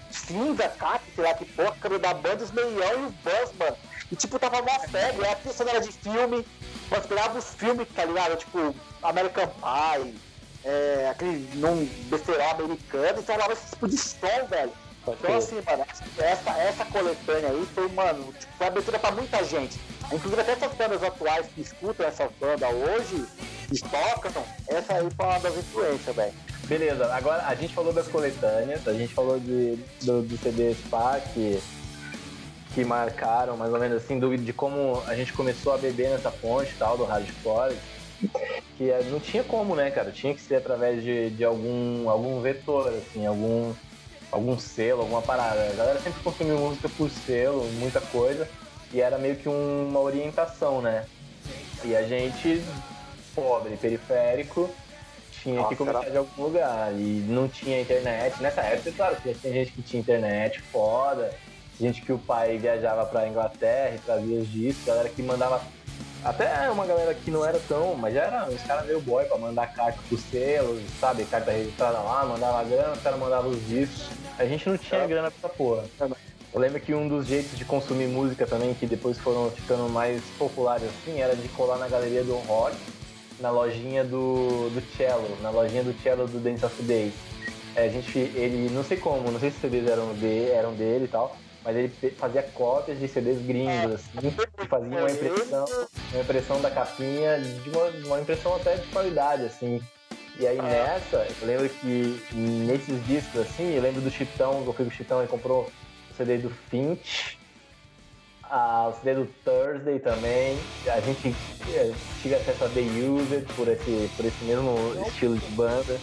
cinza, caque, sei lá que porra, cabelo da banda, os meião e os bus, mano. E tipo, tava mó febre, era tudo sonora de filme. Eu esperava os filmes, tá ligado? Tipo, American Pie, é, aquele num besterol americano, então rolava esse tipo de som, velho. Então assim, mano, essa, essa coletânea aí foi, mano, tipo, foi abertura pra muita gente. Inclusive até essas bandas atuais que escutam essa banda hoje, que tocam, essa aí foi uma das influências, velho. Beleza, agora a gente falou das coletâneas, a gente falou de, do, do CD Spa que, que marcaram mais ou menos assim, do, de como a gente começou a beber nessa fonte tal, do hardcore. Que é, não tinha como, né, cara? Tinha que ser através de, de algum, algum vetor, assim, algum, algum selo, alguma parada. A galera sempre consumiu música por selo, muita coisa, e era meio que uma orientação, né? E a gente, pobre, periférico, tinha que Nossa, começar era- de algum lugar. E não tinha internet. Nessa época, claro, que tinha gente que tinha internet foda, gente que o pai viajava pra Inglaterra e trazia os discos, galera que mandava. Até uma galera que não era tão, mas já era uns caras meio boy pra mandar carta pro selo, sabe? Carta registrada lá, mandava grana, os caras mandavam os discos. A gente não tinha grana pra essa porra. Eu lembro que um dos jeitos de consumir música também, que depois foram ficando mais populares assim, era de colar na galeria do rock, na lojinha do, do cello, na lojinha do cello do Dance of Days. É, a gente, ele, não sei como, não sei se os CDs eram, de, eram dele e tal, mas ele fazia cópias de CDs gringos, assim, e fazia uma impressão, uma impressão da capinha, de uma, uma impressão até de qualidade, assim. E aí nessa, eu lembro que nesses discos, assim, eu lembro do Chitão, eu fui com o Chitão e comprou o CD do Finch, o CD do Thursday também. A gente eh, tive acesso a The Used por esse, por esse mesmo estilo de banda.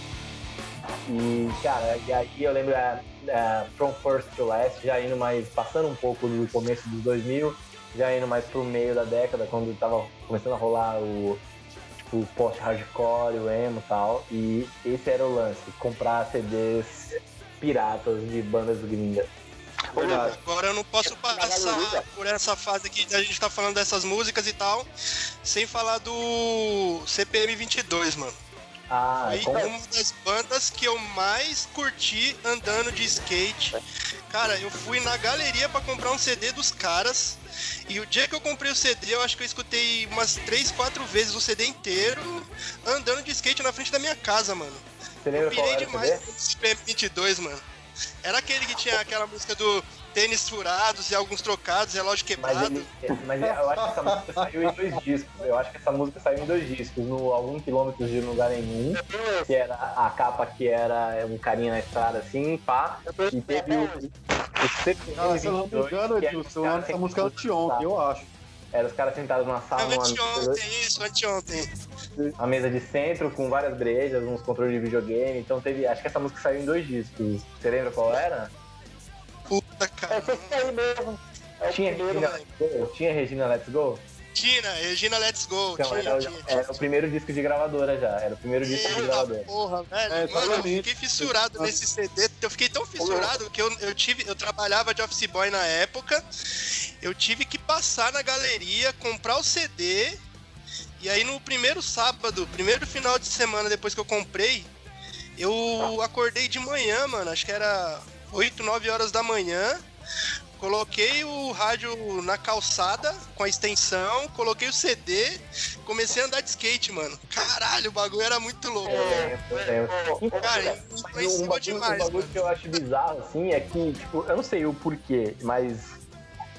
E, cara, e aí eu lembro a, a From First to Last, já indo mais, passando um pouco do começo dos 2000, já indo mais pro meio da década, quando tava começando a rolar o tipo, o post-hardcore, o emo e tal. E esse era o lance, comprar CDs piratas de bandas gringas. Verdade. Agora eu não posso passar por essa fase aqui da gente tá falando dessas músicas e tal, sem falar do CPM 22, mano. Ah, Foi como... uma das bandas que eu mais curti andando de skate. Cara, eu fui na galeria pra comprar um CD dos caras. E o dia que eu comprei o CD, eu acho que eu escutei umas 3, 4 vezes o CD inteiro andando de skate na frente da minha casa, mano. você Eu lembra qual pirei demais CD? com o CPM 22, mano. Era aquele que tinha aquela música do tênis furados e alguns trocados, relógio Mas, quebrado. ele, mas eu acho que essa música saiu em dois discos. Eu acho que essa música saiu em dois discos, no Algum Quilômetros de Lugar Nenhum, que era a capa que era um carinha na estrada assim, pá. E teve o, o CPM Cara, se eu não me 22, engano, Edilson, dessa música sentados anteontem, eu acho. Era os caras sentados numa sala, Ah, numa anteontem, isso, anteontem. uma mesa de centro com várias brejas, uns controles de videogame. Então teve. Acho que essa música saiu em dois discos. Você lembra qual era? Puta, É, aí mesmo. É o Tinha primeiro, Regina velho. Let's Go? Tinha Regina Let's Go? Regina, Regina Let's Go. Então, tinha, era, tinha, tinha. era o primeiro disco de gravadora já. Era o primeiro disco de gravadora. porra, velho. É, Mano, eu fiquei fissurado nesse CD. Eu fiquei tão fissurado que eu, eu tive. Eu trabalhava de office boy na época. Eu tive que passar na galeria, comprar o CD. E aí no primeiro sábado, primeiro final de semana depois que eu comprei, eu acordei de manhã, mano. Acho que era 8, 9 horas da manhã. Coloquei o rádio na calçada com a extensão, coloquei o CD, comecei a andar de skate, mano. Caralho, o bagulho era muito louco. É, é. Então, Cara, mas um influenciou bagulho, demais, um bagulho que eu acho bizarro, assim, é que, tipo, eu não sei o porquê, mas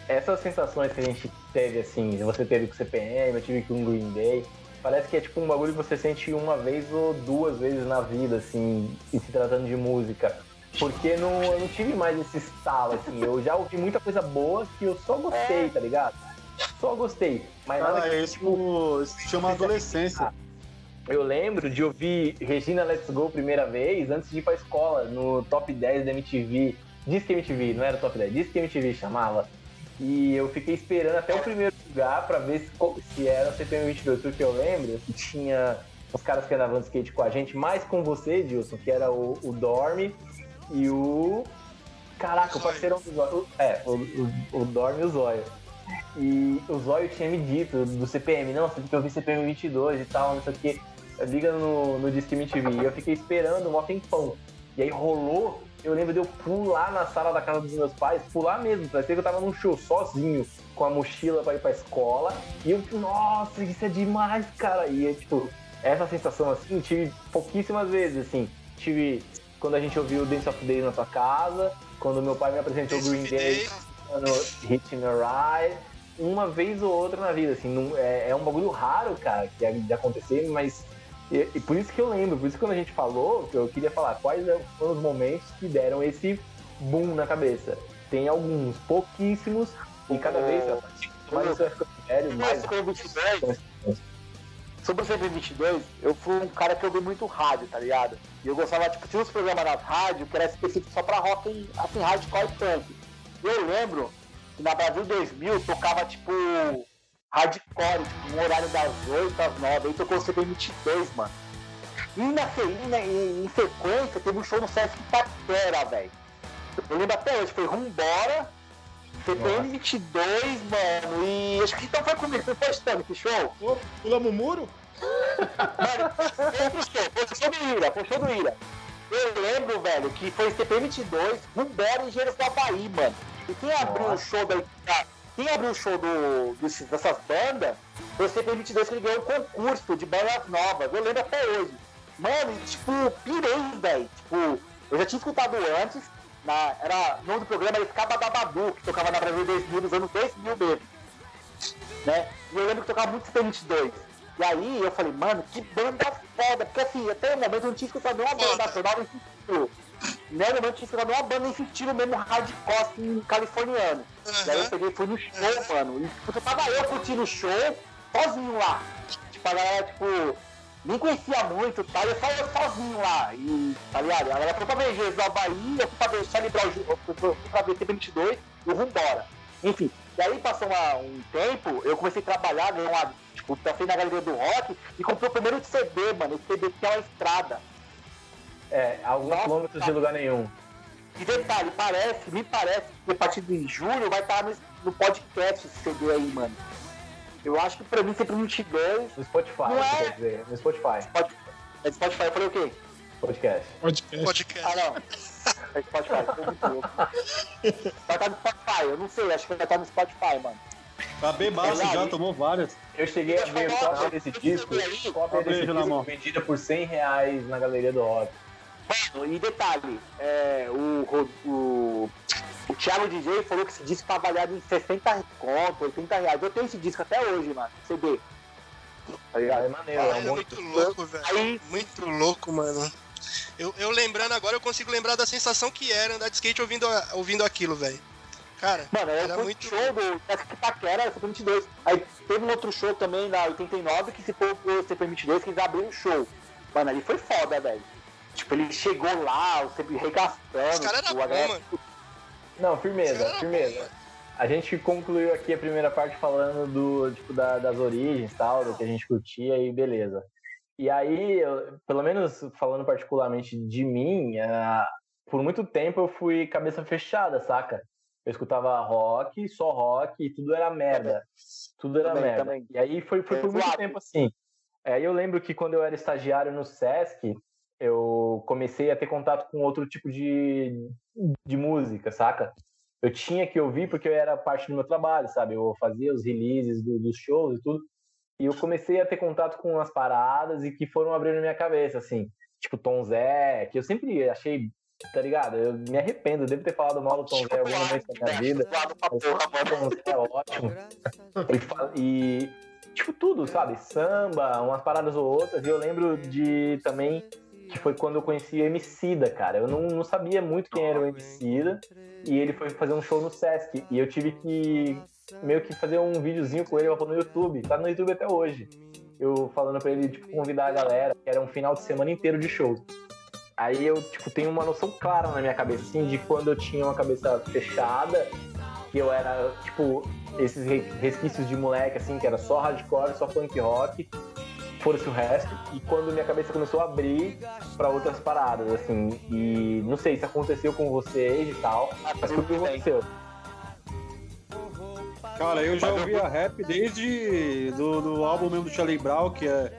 essas sensações que a gente teve, assim, você teve com o CPM, eu tive com o Green Day, parece que é tipo um bagulho que você sente uma vez ou duas vezes na vida, assim, e se tratando de música. Porque não, eu não tive mais esse estalo, assim, eu já ouvi muita coisa boa que eu só gostei, tá ligado? Só gostei. Mas nada Cara, que, isso, isso se chama adolescência. Eu lembro de ouvir Regina Let's Go primeira vez antes de ir pra escola, no top 10 da MTV. Disque MTV, não era top 10, Disque MTV chamava. E eu fiquei esperando até o primeiro lugar pra ver se, se era o CPM 22, porque eu lembro que tinha os caras que andavam de skate com a gente, mais com você, Dilson, que era o, o Dorme e o. Caraca, o parceirão do Zóio. É, o, o, o Dorme e o Zóio. E o Zóio tinha me dito do CPM, não, você tem que ouvir CPM 22 e tal, não sei o que. Liga no, no Disque MTV. E eu fiquei esperando um tempão. E aí rolou, eu lembro de eu pular na sala da casa dos meus pais, pular mesmo, parecia que eu tava num show sozinho, com a mochila pra ir pra escola. E eu, nossa, isso é demais, cara. E é tipo, essa sensação assim, tive pouquíssimas vezes, assim. Tive quando a gente ouviu Dance of Day na sua casa, quando meu pai me apresentou o Green Day no Hit in a Ride, uma vez ou outra na vida, assim, não, é, é, um bagulho raro, cara, que é de acontecer, mas e, e, por isso que eu lembro, por isso que quando a gente falou, eu queria falar quais foram os momentos que deram esse boom na cabeça. Tem alguns, pouquíssimos, e cada vez mais você vai ficando velho, mais. Sobre o CB22, eu fui um cara que ouvi muito rádio, tá ligado? E eu gostava, tipo, tinha uns programas nas rádios que era específico só pra rock, assim, hardcore e punk. Eu lembro que na Brasil 2000 tocava, tipo, hardcore, tipo, no horário das 8 às 9, aí tocou o CB22, mano. E na, na, em, em sequência teve um show no Sesc Patera, velho. Eu lembro até hoje, foi Rumbora, CPM 22, mano, e acho que então foi comigo, foi postando esse show. Pulamos o muro? Mano, foi o show do Ira, foi do Ira. Eu lembro, velho, que foi CPM 22, Rumbora em Engenheiros do Havaí, mano. E quem abriu o show da. Quem abriu o show do, dessas bandas foi o CPM 22 que ele ganhou um concurso de bandas novas. Eu lembro até hoje. Mano, tipo, pirei, velho. Tipo, eu já tinha escutado antes, na, era, no do programa da Badu, que tocava na Brasil 2000, nos anos 2000 mesmo. Né? E eu lembro que tocava muito CPM22. E aí eu falei, mano, que banda foda, porque assim, até o momento eu não tinha escutado nenhuma banda nacional nesse estilo. Né, no momento eu tinha escutado nenhuma banda nesse estilo mesmo hardcore assim, californiano. Uhum. E aí eu peguei fui no show, uhum. mano. E tipo, tava eu curtindo o show, sozinho lá. Tipo, a galera, tipo, nem conhecia muito, tá? Eu só sozinho lá. E, tá ligado? A galera foi pra ver do Havaí, eu fui pra ver celebrar o eu fui pra ver T22 e eu embora. Enfim, e aí passou uma, um tempo, eu comecei a trabalhar, ganhei uma. Tipo, passei na galeria do rock e comprei o primeiro CD, mano. Esse CD que é uma estrada. É, alguns Nossa, quilômetros de lugar nenhum. E detalhe, parece, me parece que a partir de julho vai estar no, no podcast esse CD aí, mano. Eu acho que pra mim sempre 22. No Spotify, não é... quer dizer, no Spotify. Spotify. É Spotify, eu falei o quê? Podcast. Podcast. Podcast. Ah, não. É Spotify, tô muito louco. Vai estar no Spotify, eu não sei, acho que vai estar no Spotify, mano. Tá bem massa, é já tomou várias. Eu cheguei a ver cópia desse disco, cópia desse disco vendida por 100 reais na galeria do rock. Mano, e detalhe, é, o, o, o Thiago DJ falou que esse disco tá avaliado em 60 conto, 80 reais. Eu tenho esse disco até hoje, mano, CD. Tá ligado? É maneiro, é, é muito, muito louco, velho. Aí... Muito louco, mano. Eu, eu lembrando agora, eu consigo lembrar da sensação que era andar de skate ouvindo, ouvindo aquilo, velho. Cara, Mano, era muito show do Taquera, CP22. Aí teve um outro show também na 89 que se for o CP22 que eles abriram um show. Mano, ali foi foda, velho. Tipo, ele chegou lá, o sempre regastando. Os caras mano. Não, firmeza, firmeza. Bom, a gente concluiu aqui a primeira parte falando do, tipo, da, das origens tal, do que a gente curtia e beleza. E aí, eu, pelo menos falando particularmente de mim, uh, por muito tempo eu fui cabeça fechada, saca? Eu escutava rock, só rock, e tudo era merda. Tudo era também, merda. Também. E aí foi, foi por muito tempo assim. Aí eu lembro que quando eu era estagiário no Sesc, eu comecei a ter contato com outro tipo de, de música, saca? Eu tinha que ouvir porque eu era parte do meu trabalho, sabe? Eu fazia os releases do, dos shows e tudo. E eu comecei a ter contato com as paradas e que foram abrindo minha cabeça, assim. Tipo Tom Zé, que eu sempre achei, tá ligado? Eu me arrependo, eu devo ter falado mal do Tom Zé algum momento da minha vida. Tom Zé é ótimo. E, e, tipo, tudo, sabe? Samba, umas paradas ou outras. E eu lembro de também foi quando eu conheci o Emicida, cara. Eu não, não sabia muito quem era o Emicida, e ele foi fazer um show no Sesc, e eu tive que meio que fazer um videozinho com ele no YouTube, tá no YouTube até hoje. Eu falando pra ele, tipo, convidar a galera, que era um final de semana inteiro de show. Aí eu, tipo, tenho uma noção clara na minha cabeça, assim, de quando eu tinha uma cabeça fechada, que eu era, tipo, esses re- resquícios de moleque, assim, que era só hardcore, só punk rock, fosse o resto. E quando minha cabeça começou a abrir pra outras paradas, assim, e não sei se aconteceu com vocês e tal, mas foi o que aconteceu. Cara, eu já ouvia rap desde do, do álbum mesmo do Charlie Brown, que é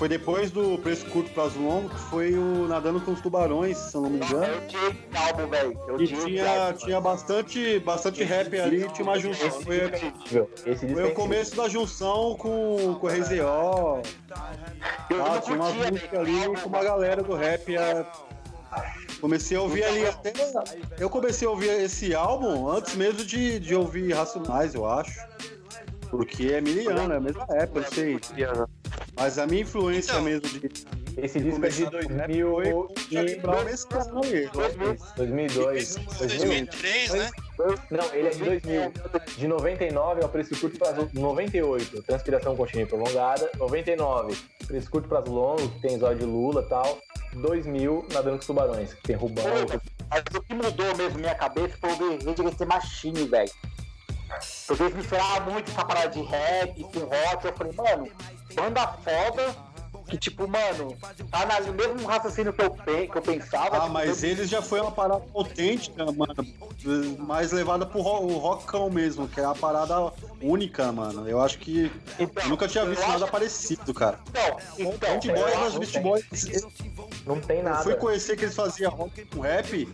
foi depois do Preço Curto Prazo Longo, que foi o Nadando com os Tubarões, se eu não me engano. Eu tinha esse álbum, velho. E tinha tinha, bastante, bastante rap ali, tinha uma junção. Esse Foi, é foi é o começo da junção com, com o RZO. Ah, não tinha músicas velho, ali com uma galera do rap. a- Comecei a ouvir ali até. Eu comecei a ouvir esse álbum antes mesmo de, de ouvir Racionais, eu acho. Porque é miliano, é a mesma época, eu sei. Mas a minha influência Então, mesmo de Esse disco é de começar com rap 2000 foi o Charlie e... Brown mesclando aí. 2002. 2003, né? Não, ele é de 2000. De 99 é o preço curto prazo 98, transpiração contínua e prolongada. 99, preço curto prazo longo, que tem zóio de Lula e tal. 2000, nadando com os tubarões, que tem Rubão. Mas o que mudou mesmo minha cabeça foi ouvir Rage Against the Machine, velho. Porque eles misturavam muito essa parada de rap com rock. Eu falei, mano, banda foda que, tipo, mano, tá no mesmo raciocínio que eu, que eu pensava. Ah, tipo, mas eu- eles já foi uma parada autêntica, mano. Mais levada pro ro- o rockão mesmo, que é uma parada única, mano. Eu acho que Então, eu nunca tinha eu visto acho- nada parecido, cara. Então, então, Beast eu Boys, acho mas que Beast tem. Boys. Não tem Eu nada. fui conhecer que eles faziam rock com rap.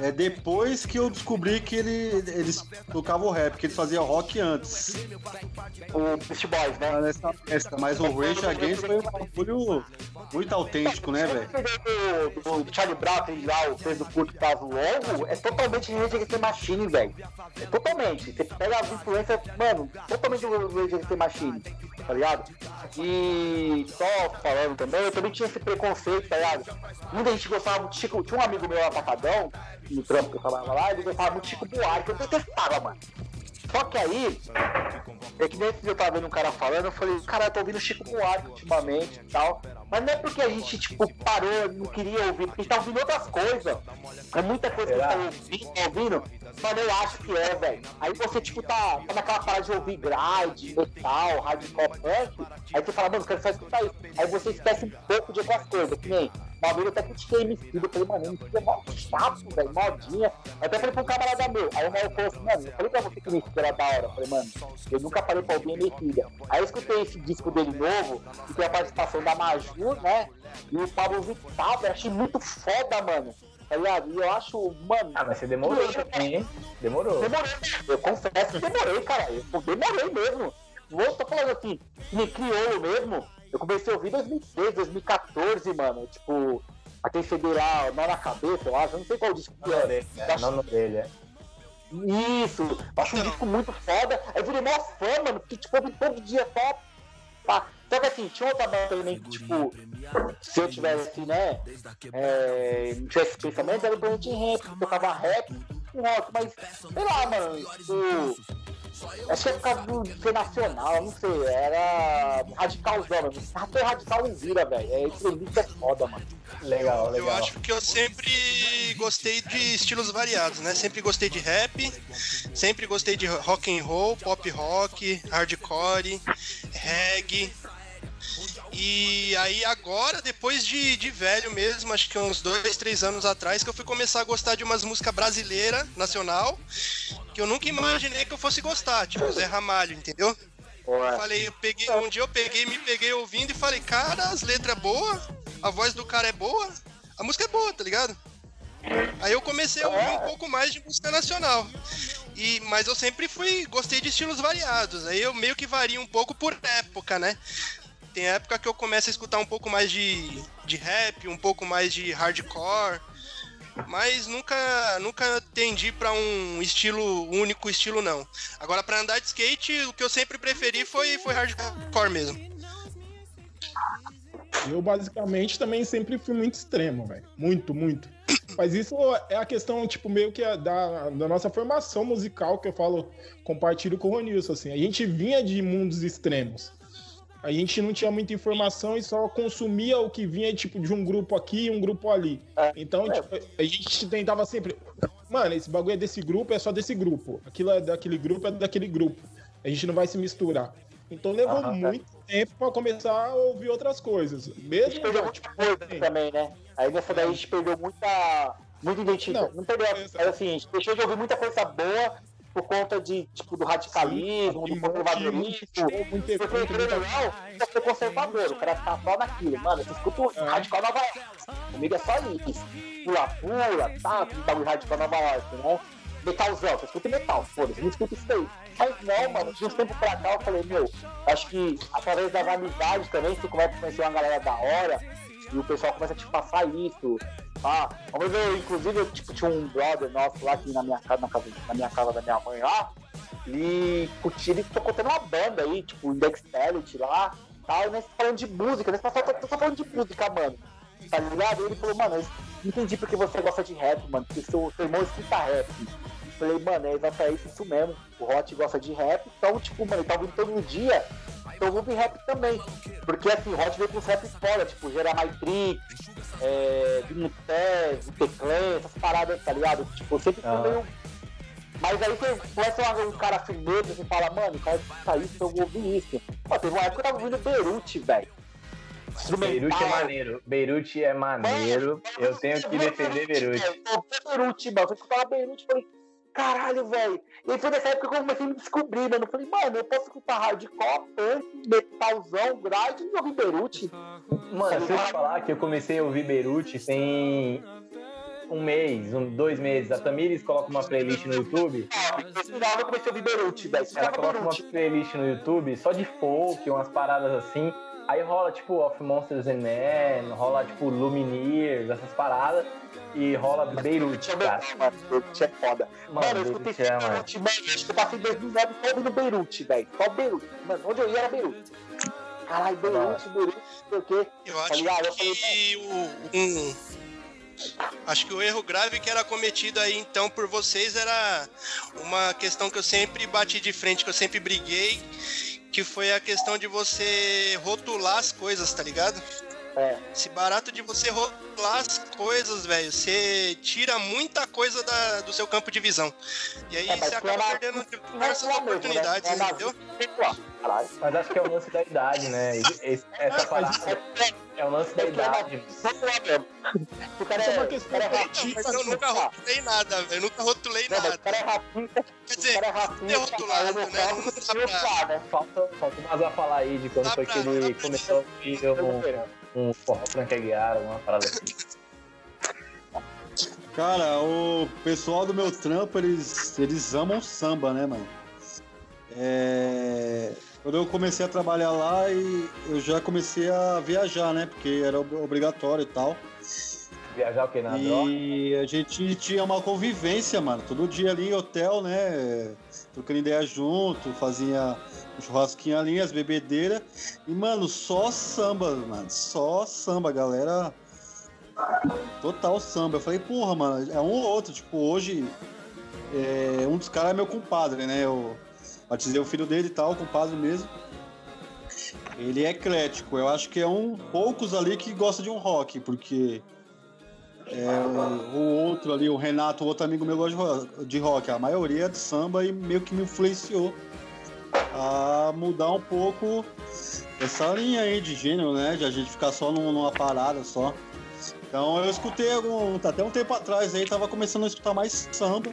É depois que eu descobri que ele, eles tocavam rap, que eles faziam rock antes. o Beast Boys, né? Nessa festa, mas o Rage Against foi um bagulho muito autêntico, né, velho? O Charlie que lá, o do curto prazo longo, é totalmente Rage Against the Machine, velho. É totalmente. Você pega as influências, mano, totalmente Rage Against the Machine, tá ligado? E só falando também, eu também tinha esse preconceito, tá ligado? Muita gente gostava muito de Chico, tinha um amigo meu lá Atacadão, no trampo que eu trabalhava lá, ele gostava muito de Chico Buarque, eu detestava, mano. Só que aí, é que nem eu tava vendo um cara falando, eu falei, cara, eu tô ouvindo Chico Buarque ultimamente e tal. Mas não é porque a gente, tipo, parou, não queria ouvir, porque a gente tá ouvindo outras coisas. É muita coisa que tá ouvindo, tá ouvindo. Mano, eu acho que é, velho. Aí você, tipo, tá, tá naquela parada de ouvir grade, metal, hardcore punk. Aí você fala, mano, eu quero só escutar isso. Aí você esquece um pouco de outras coisas, que nem. Uma vez eu até critiquei MC, eu falei, mano, MC é mó chato, velho, modinha. Eu até falei pra um camarada meu, aí o Mauro falou assim, mano, eu falei pra você que MC era da hora. Eu falei, mano, eu nunca parei pra ouvir MC. Aí eu escutei esse disco dele novo, que tem a participação da Maju, né? E o Pablo Vittar, eu achei muito foda, mano. Tá ligado? E eu acho, mano. Ah, mas você demorou também, hein? Demorou. Demorei, eu confesso que demorei, cara. Eu demorei mesmo. Vou, tô falando assim, me criou mesmo. Eu comecei a ouvir em 2013, 2014, mano. Tipo, aquele federal, nó na cabeça, eu acho. Eu não sei qual disco que é. é, acho- na orelha. Isso, eu acho um disco muito foda. Aí eu virei mó fã, mano, porque tipo, eu todo dia só. Pá. Só que assim, tinha outra banda também que, tipo, se eu tivesse, né, é, não tivesse esse pensamento, era o Planet que tocava rap e rock, mas sei lá, mano, tipo. Acho que é por causa do ser nacional, não sei, era radicalzão, mano. Até radical não vira, velho. É entrevista é foda, mano. Legal, Eu legal. acho que eu sempre gostei de estilos variados, né? Sempre gostei de rap, sempre gostei de rock and roll, pop rock, hardcore, reggae. E aí agora, depois de, de velho mesmo, acho que uns dois, três anos atrás, que eu fui começar a gostar de umas músicas brasileiras, nacional, que eu nunca imaginei que eu fosse gostar, tipo Zé Ramalho, entendeu? Ué. Falei, eu peguei, um dia eu peguei, me peguei ouvindo e falei, cara, as letras é boa, a voz do cara é boa, a música é boa, tá ligado? Aí eu comecei a ouvir um pouco mais de música nacional. E, mas eu sempre fui, gostei de estilos variados. Aí eu meio que vario um pouco por época, né? Tem época que eu começo a escutar um pouco mais de, de rap, um pouco mais de hardcore. Mas nunca, nunca tendi pra um estilo, único estilo, não. Agora, pra andar de skate, o que eu sempre preferi foi, foi hardcore mesmo. Eu, basicamente, também sempre fui muito extremo, velho. Muito, muito. Mas isso é a questão, tipo, meio que da, da nossa formação musical, que eu falo, compartilho com o Ronilson, assim. A gente vinha de mundos extremos. A gente não tinha muita informação e só consumia o que vinha, tipo, de um grupo aqui e um grupo ali. É, Então, é. tipo, a gente tentava sempre. Mano, esse bagulho é desse grupo, é só desse grupo. Aquilo é daquele grupo, é daquele grupo. A gente não vai se misturar. Então levou Aham, muito tempo pra começar a ouvir outras coisas. A gente Mesmo. perdeu muita coisa também, né? Aí nessa daí a gente perdeu muita. Muita identidade. Não, Não, perdeu, mas assim, a gente deixou de ouvir muita coisa boa por conta de, tipo, do radicalismo, do conservadorismo. Porque ou não, você ser conservador, o cara ficar só naquilo. Mano, você escuta o É. radical Nova York. Comigo é só isso. Pula-pula, tá? Aquele bagulho radical Nova York, né? Metalzão, você escuta metal, foda-se, não escuta isso aí. Mas não, mano, de uns tempos pra cá eu falei, meu, acho que através das amizades também, você começa a conhecer uma galera da hora e o pessoal começa a te passar isso. Uma vez eu, inclusive, eu tipo, tinha um brother nosso lá aqui na minha casa, na, casa, na minha casa da minha mãe lá, ele curtia, ele tocou tendo uma banda aí, tipo, Talent lá, tal, e nós falando de música, nós só, só falando de música, mano. Tá ligado? E ele falou, mano, eu entendi porque você gosta de rap, mano, porque seu, seu irmão escuta rap. Falei, mano, é exatamente isso mesmo. O Hot gosta de rap, então, tipo, mano, ele tá ouvindo todo dia. Então eu ouvi rap também. Porque assim, Hot veio com os raps fora, tipo, Jeramatrix, é, Vinutez, Teclé, essas paradas, tá ligado? Tipo, eu sempre Ah. meio. Mas aí você conhece um, cara firmeza, você fala, mano, o cara escuta isso, eu vou ouvir isso. Pô, teve uma época que eu tava ouvindo Beirute, velho. Beirute é maneiro. Beirute é maneiro. Eu tenho que defender Beirute. Eu Beirute, mano. Eu escutava Beirute e falei, caralho, velho. E aí foi nessa época que eu comecei a me descobrir, mano. Eu falei, mano, eu posso escutar hardcore, punk, metalzão, grind e ouvir Beirute. Mano, se eu te falar que eu comecei a ouvir Beirute tem um mês, um, dois meses. A Tamires coloca uma playlist no YouTube. Final eu comecei a ouvir Beirute, velho. Ela coloca uma playlist no YouTube só de folk, umas paradas assim. Aí rola tipo Of Monsters and Men, rola tipo Lumineers, essas paradas. E rola Beirute, Tinha cara. Beirute, mano. Beirute é foda. Mano, Mano, eu escutei Beirute é, mano. Beirute, mano. Acho que eu passei 2009 só ouvindo Beirute, velho. Só Beirute. Mano, onde eu ia era Beirute. Caralho, Beirute, Beirute, não sei o quê. Eu Tá acho ligado? Eu falei, que o. Um, acho que o erro grave que era cometido aí então por vocês era uma questão que eu sempre bati de frente, que eu sempre briguei, que foi a questão de você rotular as coisas, tá ligado? É. Esse barato de você rotular as coisas, velho, você tira muita coisa da- do seu campo de visão. E aí É, você acaba é na- perdendo Não é diversas mesmo, né? oportunidades, É entendeu? Mas acho que é o lance da idade, né? Esse- Essa parada é o lance da idade. O cara é é, uma o questão cara é. Mas eu nunca rotulei nada, velho. Eu nunca rotulei Não, nada. o cara é. Quer O dizer, cara é rotulado, né? Não dá pra- né? Falta, falta mais a falar aí de quando Dá foi pra- que ele começou a ouvir um, forró franqueguiar, alguma parada assim. Cara, o pessoal do meu trampo, eles, eles amam samba, né, mano? É, Quando eu comecei a trabalhar lá, e eu já comecei a viajar, né? Porque era ob- obrigatório e tal. Viajar o quê? Na droga? E a gente tinha uma convivência, mano. Todo dia ali em hotel, né? Trocando ideia junto, fazia um churrasquinho ali, as bebedeiras. E, mano, só samba, mano. Só samba, galera. Total samba. Eu falei, porra, mano, é um ou outro. Tipo, hoje, é, um dos caras é meu compadre, né? Eu batizei o filho dele e tal, compadre mesmo. Ele é eclético. Eu acho que é um poucos ali que gosta de um rock, porque é, o, o outro ali, o Renato, o outro amigo meu gosta de ro- de rock. A maioria é de samba e meio que me influenciou a mudar um pouco essa linha aí de gênero, né? De a gente ficar só num- numa parada só. Então eu escutei algum, até um tempo atrás aí, tava começando a escutar mais samba.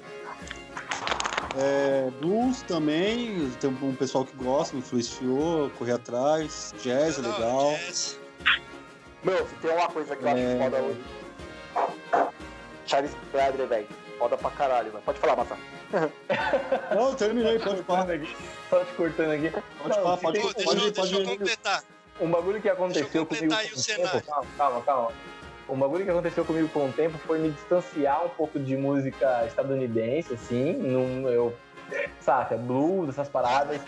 É, blues também, tem um pessoal que gosta, me influenciou, corri atrás, jazz é Não, legal. jazz. Meu, se tem uma coisa que eu acho É. foda hoje. Charles Bradley, velho. Foda pra caralho, velho. Pode falar, Massa. Não, terminei, pode falar. Aqui, Só te cortando aqui. Pode Não, falar, pode, Pô, deixa, pode, eu, pode, completar. Um bagulho que aconteceu comigo completar aí com o o cenário. tempo. Calma, calma, calma. Um bagulho que aconteceu comigo com o tempo foi me distanciar um pouco de música estadunidense, assim. Num, eu, saca, blues, essas paradas.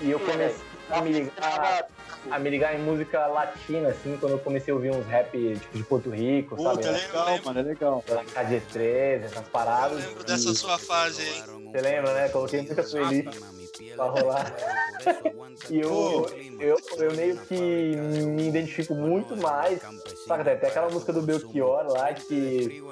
E eu comecei a me ligar, a me ligar em música latina, assim, quando eu comecei a ouvir uns rap tipo, de Porto Rico, Puta, é sabe? legal, mano, é legal. KG13, essas Eu paradas. lembro E- dessa sua fase aí. Você lembra, né? Coloquei muita playlist. pra rolar. e eu, eu, eu meio que me identifico muito mais. Sabe, tem aquela música do Belchior lá que.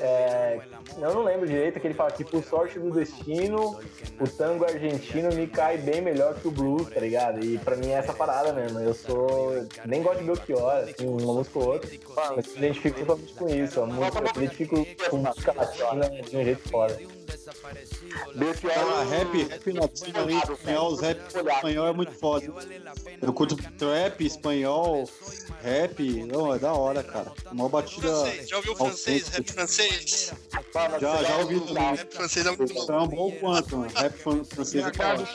É, eu não lembro direito, que ele fala que por sorte do destino, o tango argentino me cai bem melhor que o blues, tá ligado? E pra mim é essa parada mesmo. Eu sou. Nem gosto de Belchior, assim, uma música ou outra, mas me identifico totalmente com isso. A música, eu me identifico com música latina de um jeito foda. Belchior Ah, rap, rap latino em espanhol, os rap espanhol é muito foda. Eu curto trap, espanhol, rap, não, é da hora, cara. Uma batida. Francês, já ouviu francês? Rap francês? Já, já ouvi também. Rap francês é muito louco. Tão bom quanto, mano. Rap fran- francês é da hora.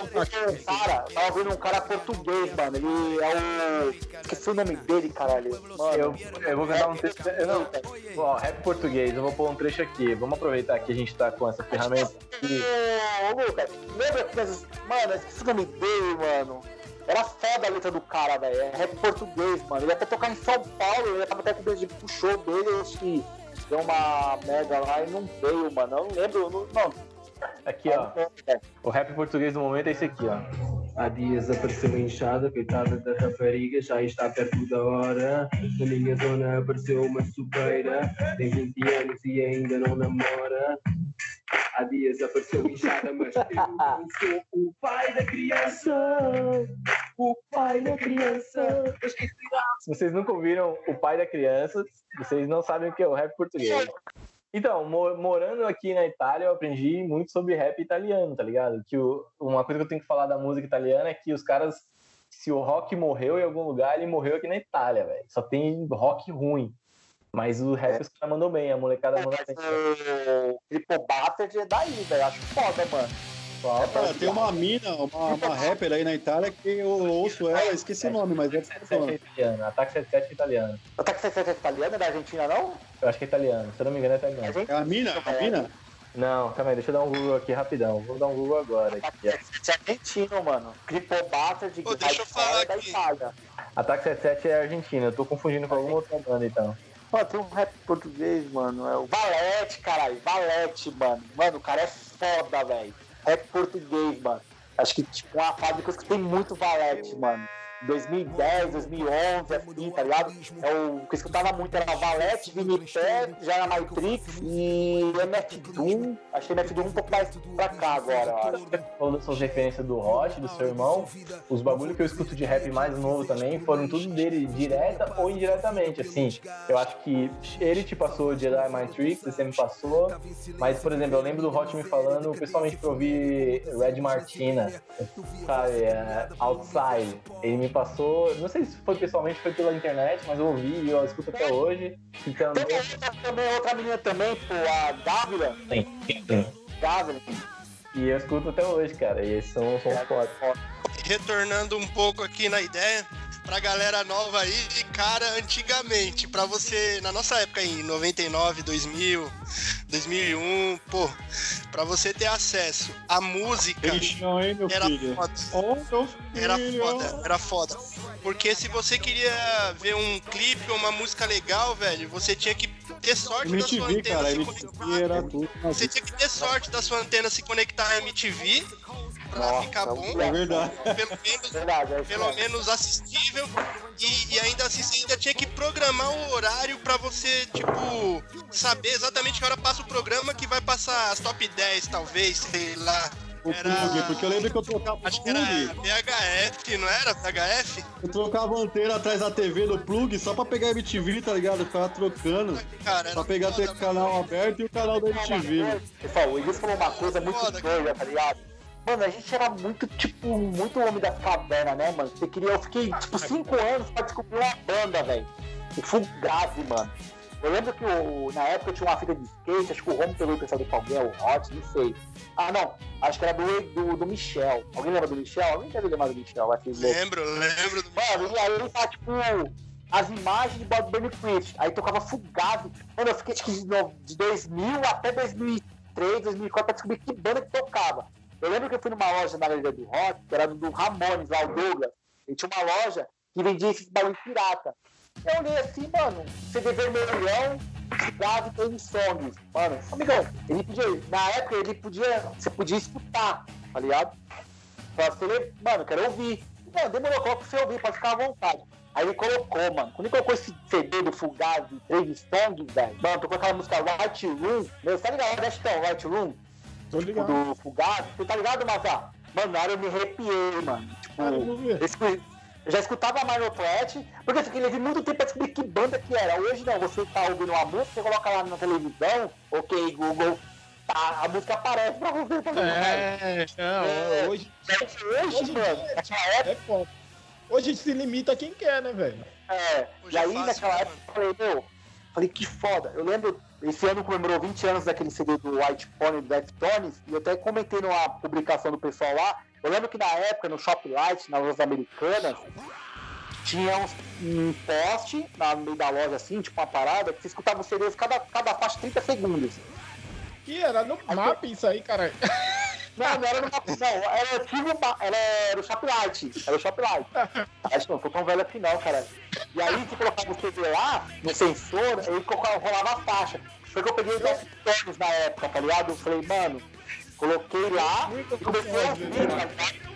Cara, tava ouvindo um cara português, mano. Ele é o. Esqueci o nome dele, caralho. Mano, Eu, eu vou cantar um trecho. Eu não, ó, rap português, eu vou pôr um trecho aqui. Vamos aproveitar que a gente tá com essa ferramenta aqui. Ô, Lucas, lembra que essas. Mano, o nome dele, mano. Era foda a letra do cara, velho. É rap português, mano. Ele ia até tocar em São Paulo, ele tava até com o pro show dele, acho que deu uma merda lá e não veio, mano. Eu não lembro, eu não. Não, Aqui, ó. O rap português do momento é esse aqui, ó. Há dias apareceu inchada, coitada da rapariga, já está perto da hora. Na minha zona apareceu uma supeira, tem 20 anos e ainda não namora. Há dias apareceu inchada, mas eu não sou o pai da criança. O pai da criança. Se vocês nunca ouviram O Pai da Criança, vocês não sabem o que é o rap português. Então, mo- morando aqui na Itália, eu aprendi muito sobre rap italiano, tá ligado? Que o- uma coisa que eu tenho que falar da música italiana é que os caras, se o rock morreu em algum lugar, ele morreu aqui na Itália, velho. Só tem rock ruim. Mas o rap os caras mandam bem, a molecada É, manda mas bem. o Bastard é daí, velho. Acho foda, mano. Pra- Cara, tem uma mina, uma, uma rapper aí na Itália que eu ouço ela, esqueci o nome, mas é 77 é italiano, Ataque 77 é italiano. Taxi 77 é italiano, é da Argentina, não? Eu acho que é italiano, se eu não me engano é É italiano. É a mina? A mina? Não, calma aí, deixa eu dar um Google aqui rapidão. Vou dar um Google agora. Aqui. Taxi 77 é argentino, mano. Triple Bastard Ô, deixa eu falar é da. Itália. Ataque 77 é argentino, eu tô confundindo com alguma outra banda então. Mano, tem um rap português, mano. É o Valete, caralho. Valete, mano. Mano, o cara é foda, velho. Rap português, mano. Acho que, tipo, uma fábrica que escutei muito Valete, mano. 2010, 2011, assim, tá ligado? É o que eu escutava muito era Valete, Vinipé, já era Matrix e MF Doom. Achei MF Doom um pouco mais pra cá agora, eu acho. Falando referências do Roche, do seu irmão, os bagulho que eu escuto de rap mais novo também foram tudo dele, direta ou indiretamente, assim. Eu acho que ele te passou Jedi Mind Tricks, você me passou, mas, por exemplo, eu lembro do Hot me falando pessoalmente pra ouvir Red Martina, sabe, é, Outside. Ele me passou, não sei se foi pessoalmente, foi pela internet, mas eu ouvi e eu escuto até hoje. Então, Tem outra, também, outra menina também, pô, a Dávila. sim, sim. Dávila. E eu escuto até hoje, cara, e esses são, são foda. retornando um pouco aqui na ideia, pra galera nova aí, cara, antigamente, pra você, na nossa época em 99, 2000, 2001, pô, pra você ter acesso à música, Peixão, hein, meu era filho? foda. Meu filho. Era foda, era foda. Porque se você queria ver um clipe ou uma música legal, velho, você tinha que ter sorte da sua MTV, antena cara, se MTV conectar. Você tinha que ter sorte da sua antena se conectar à MTV pra Nossa, ficar bom. É verdade. Pelo menos Verdade, é pelo menos assistível e, e ainda assim você ainda tinha que programar o horário pra você, tipo, saber exatamente que hora passa o programa que vai passar as top 10, talvez, sei lá. O plug, porque eu lembro que eu trocava Acho que era plug. VHF, não era? VHF? Eu trocava a antena atrás da TV do plug só pra pegar MTV, tá ligado? Eu ficava trocando. Cara, era Pra pegar o canal aberto e o canal da MTV. Pessoal, o Igor falou uma coisa muito doida, tá ligado? Mano, a gente era muito, tipo, muito homem da caverna, né, mano? Você queria, eu fiquei, tipo, cinco anos pra descobrir uma banda, velho. O Fugazi, mano. Eu lembro que o, na época eu tinha uma fita de skate, acho que o Romo pegou o pessoal do Palguel, o Hot, não sei. Ah, não, acho que era do, do, do Michel. Alguém lembra do Michel? Alguém deve lembrar do Michel, louco. Lembro, lembro do Mano, e aí ele tá, tipo, as imagens de Bob Burn Priest. Aí tocava Fugazi. Mano, eu fiquei, tipo, de 2000 até 2003, 2004 pra descobrir que banda que tocava. Eu lembro que eu fui numa loja na Galeria do Rock, que era do Ramones, lá, o Douglas. Ele tinha uma loja que vendia esses bagulho pirata. Eu olhei assim, mano, CD vermelhão, Fugazi tem songs. Mano, amigão, ele podia, na época ele podia, você podia escutar, tá ligado? Pra você, mano, eu quero ouvir. Mano, demorou, coloca pra você ouvir, pode ficar à vontade. Aí ele colocou, mano. Quando ele colocou esse CD do Fugazi, Três Stones, velho. Mano, tocou aquela música White Room. Meu, ligado? Deixa então, White Room. Tô ligado. Do Fugazi. Você tá ligado, Mazá? Mano, na hora eu me arrepiei, mano. Tipo, Cara, eu já escutava a Minor Threat, porque eu fiquei levei muito tempo pra descobrir que banda que era. Hoje não, você tá ouvindo uma música, você coloca lá na televisão, ok, Google, tá, a música aparece pra você. Tá? É, não, hoje Hoje, Hoje mano, naquela época, é. Hoje se limita a quem quer, né, velho? é, Hoje e é aí fácil, naquela né, época eu falei, meu, falei, que foda. Eu lembro, esse ano comemorou 20 anos daquele CD do White Pony do Deftones, e eu até comentei numa publicação do pessoal lá, eu lembro que na época, no Shoplight, nas lojas americanas, tinha uns- um poste na- no meio da loja, assim, tipo uma parada, que você escutava os CDs, cada, cada faixa 30 segundos. E era no mapa isso aí, cara. Não, não era no não, era tipo uma- era, era o Shoplight, era o Shoplight. Que não, tô tão velho assim não, cara. E aí você colocava o CD lá, no sensor, aí colocava- rolava a faixa. Foi que eu peguei os Deftones na época, tá ligado? Eu falei, mano, coloquei lá Muito e comecei a ouvir, tá né? ligado?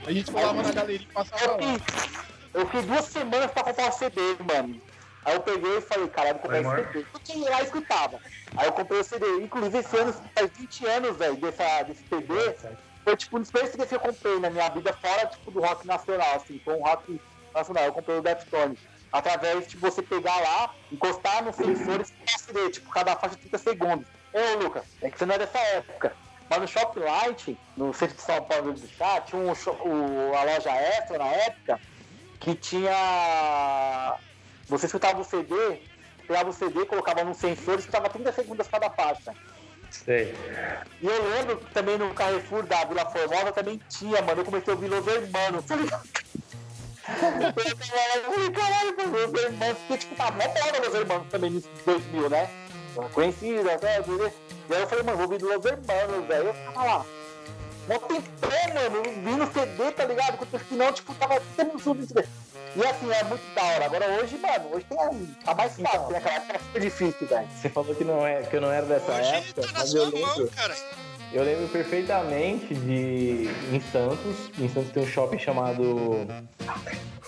A gente falava na galeria e passava Eu lá. fiz, eu fiquei duas semanas pra comprar o CD, mano. Aí eu peguei e falei, caralho, vou comprar esse CD. Eu ia lá escutava. Aí eu comprei o CD. Inclusive, esse ano faz 20 anos, velho, desse CD. Foi tipo um dos primeiros CDs que eu comprei na minha vida, fora tipo, do rock nacional, assim. Foi um rock nacional. Eu comprei o Deftones. Através de você pegar lá, encostar no sensor e CD, tipo, cada faixa 30 segundos. Ô, Lucas, é que você não é dessa época. Mas no Shoplight, no centro de São Paulo do Chá, tinha um o, a loja extra na época que tinha. Você escutava o CD, pegava o CD, colocava num sensor e escutava 30 segundos cada faixa. Sei. E eu lembro que também no Carrefour da Vila Formosa também tinha, mano. Eu comecei a ouvir Los Hermanos, tá ligado? Eu falei, caralho, mano, Los Hermanos, porque tipo, tá mó palavra Los Hermanos também de 2000, né? Conhecida, até, e aí eu falei, mano, vou ouvir Los Hermanos, velho. Eu ficava lá. Mó tempão, mano, vindo CD, tá ligado? Quando que não, tipo, tava tendo tudo isso. E assim, é muito da hora. Agora hoje, mano, hoje tem, tá mais fácil, Então. né? Naquela época era super difícil, velho. Você falou que, não é, que eu não era dessa Hoje época, tá na mas eu sua mão, lembro, cara. eu lembro perfeitamente de em Santos. Em Santos tem um shopping chamado.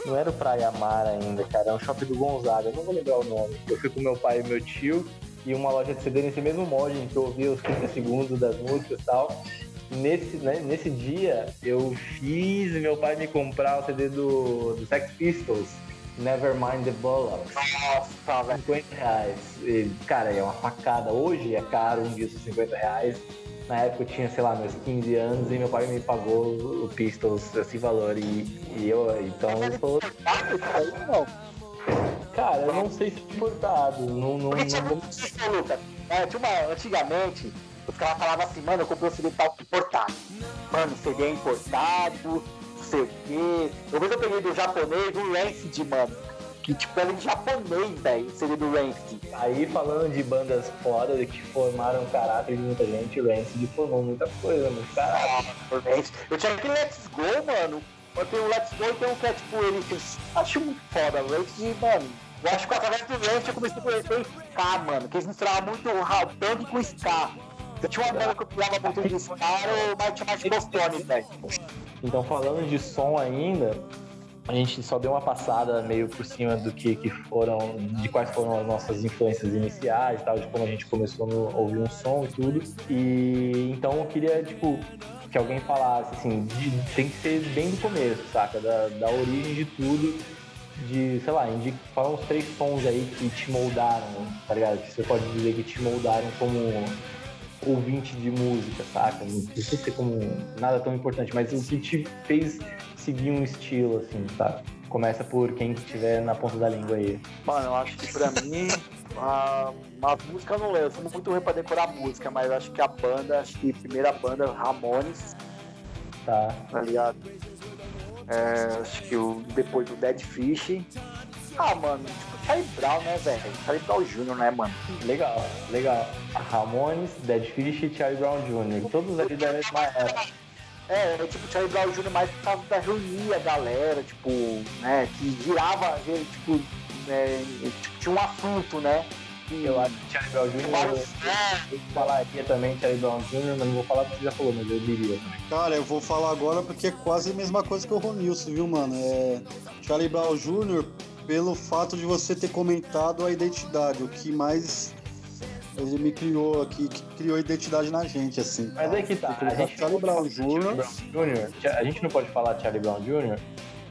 Não era o Praia Mar ainda, cara, é um shopping do Gonzaga, eu não vou lembrar o nome. Eu fui com meu pai e meu tio e uma loja de CD nesse mesmo molde, em que eu ouvia os 30 segundos das músicas e tal. Nesse, né, nesse dia eu fiz meu pai me comprar o CD do, do Sex Pistols, Nevermind the Bollocks. Nossa, velho. 50 reais. E, cara, é uma facada. Hoje é caro um disco 50 reais. Na época eu tinha, sei lá, meus 15 anos e meu pai me pagou o Pistols esse valor. E, e eu, então falou, Não, cara, eu não sei se importado. Não, não, Porque tinha não, Lucas. É, antigamente, os caras falavam assim, mano, eu comprei um CD tal importado. Mano, CD é importado, não sei o quê. Eu vejo eu peguei do japonês, do Rancid, mano. Que tipo, era em japonês, velho, o CD do Rancid. Aí falando de bandas foda que formaram o caráter de muita gente, o Rancid formou muita coisa, muito caráter. Ah, o. Eu tinha aquele Let's Go, mano. Eu tenho o Let's Go e tem um que é tipo, ele acho muito foda, o Rancid, mano. Eu acho que através do Rancid eu comecei a conhecer o Ska, mano. Que eles misturavam muito o punk com Ska. Tinha uma banda que eu pulava muito de Ska, era o Martin Martin Bostone, velho. Então, falando de som ainda, a gente só deu uma passada meio por cima do que, que foram, de quais foram as nossas influências iniciais, tal, de como a gente começou a ouvir um som e tudo. E então eu queria, tipo, que alguém falasse assim, de- tem que ser bem do começo, saca? Da, da origem de tudo. De, sei lá, indica, fala uns três sons aí que te moldaram, tá ligado? Que você pode dizer que te moldaram como ouvinte de música, saca? Não precisa ser como nada tão importante, mas o que te fez seguir um estilo, assim, sabe? Começa por quem estiver na ponta da língua aí. Mano, eu acho que pra mim, a, as músicas eu não lembro. Eu sou muito ruim pra decorar música, mas acho que a banda, acho que a primeira banda, Ramones, Tá? tá ligado? É, acho que o, depois o Dead Fish. Ah, mano, tipo Charlie Brown, né, velho? Charlie Brown Jr., né, mano? Legal, legal. Ramones, Dead Fish e Charlie Brown Jr. Todos ali da mesma época. É, é tipo Charlie Brown Jr. mais por causa da reunia a galera, tipo, né, que girava, tipo, é, tipo, tinha um assunto, né? Eu acho que Charlie Brown Jr. Eu, eu falaria também Charlie Brown Jr., mas não vou falar porque você já falou, mas eu diria também. Cara, eu vou falar agora porque é quase a mesma coisa que o Ronilson, viu, mano? É Charlie Brown Jr. pelo fato de você ter comentado a identidade, o que mais ele me criou aqui, que criou identidade na gente, assim. Mas aí que tá. A gente Charlie Brown Jr. Jr. A gente não pode falar Charlie Brown Jr.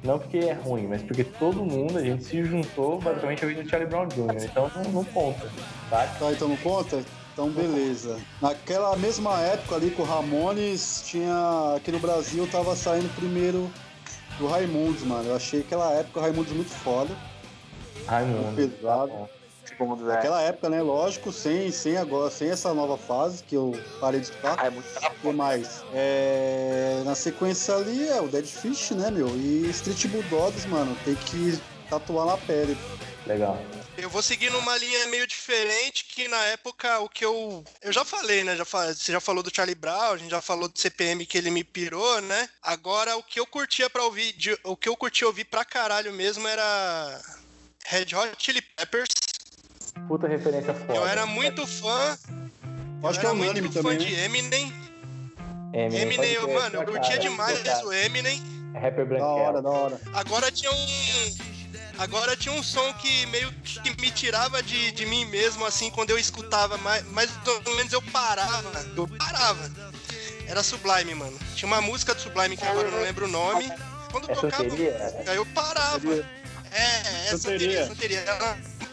Não porque é ruim, mas porque todo mundo, a gente se juntou basicamente a vida Charlie Brown Jr. Então não, não conta, tá? Tá, então não conta? Então beleza. Naquela mesma época ali com o Ramones, tinha. Aqui no Brasil tava saindo primeiro do Raimundos, mano. Eu achei aquela época o Raimundos muito foda. Raimundo. Pesado. Segundo, né? Naquela época, né? Lógico, sem, sem agora, sem essa nova fase que eu parei de escutar. Ah, é muito O que mais? É, na sequência ali é o Dead Fish, né, meu? E Street Bulldogs, mano, tem que tatuar na pele. Legal. Eu vou seguir numa linha meio diferente, que na época o que eu. Eu já falei, né? Já fa- Você já falou do Charlie Brown, a gente já falou do CPM que ele me pirou, né? Agora o que eu curtia pra ouvir. de- o que eu curtia ouvir pra caralho mesmo era. Red Hot Chili Peppers. Puta referência foda. Eu era muito fã. Acho eu que é era unânime muito também, fã né? de Eminem. Eminem, Eminem, eu, mano, eu curtia demais o Eminem. É rapper Da hora, da hora. Agora tinha um. Agora tinha um som que meio que me tirava de, de mim mesmo, assim, quando eu escutava, mas, mas pelo menos eu parava. Eu parava. Era Sublime, mano. Tinha uma música do Sublime que agora eu não lembro o nome. Quando É tocava, aí eu parava. É, é Santeria. santeria.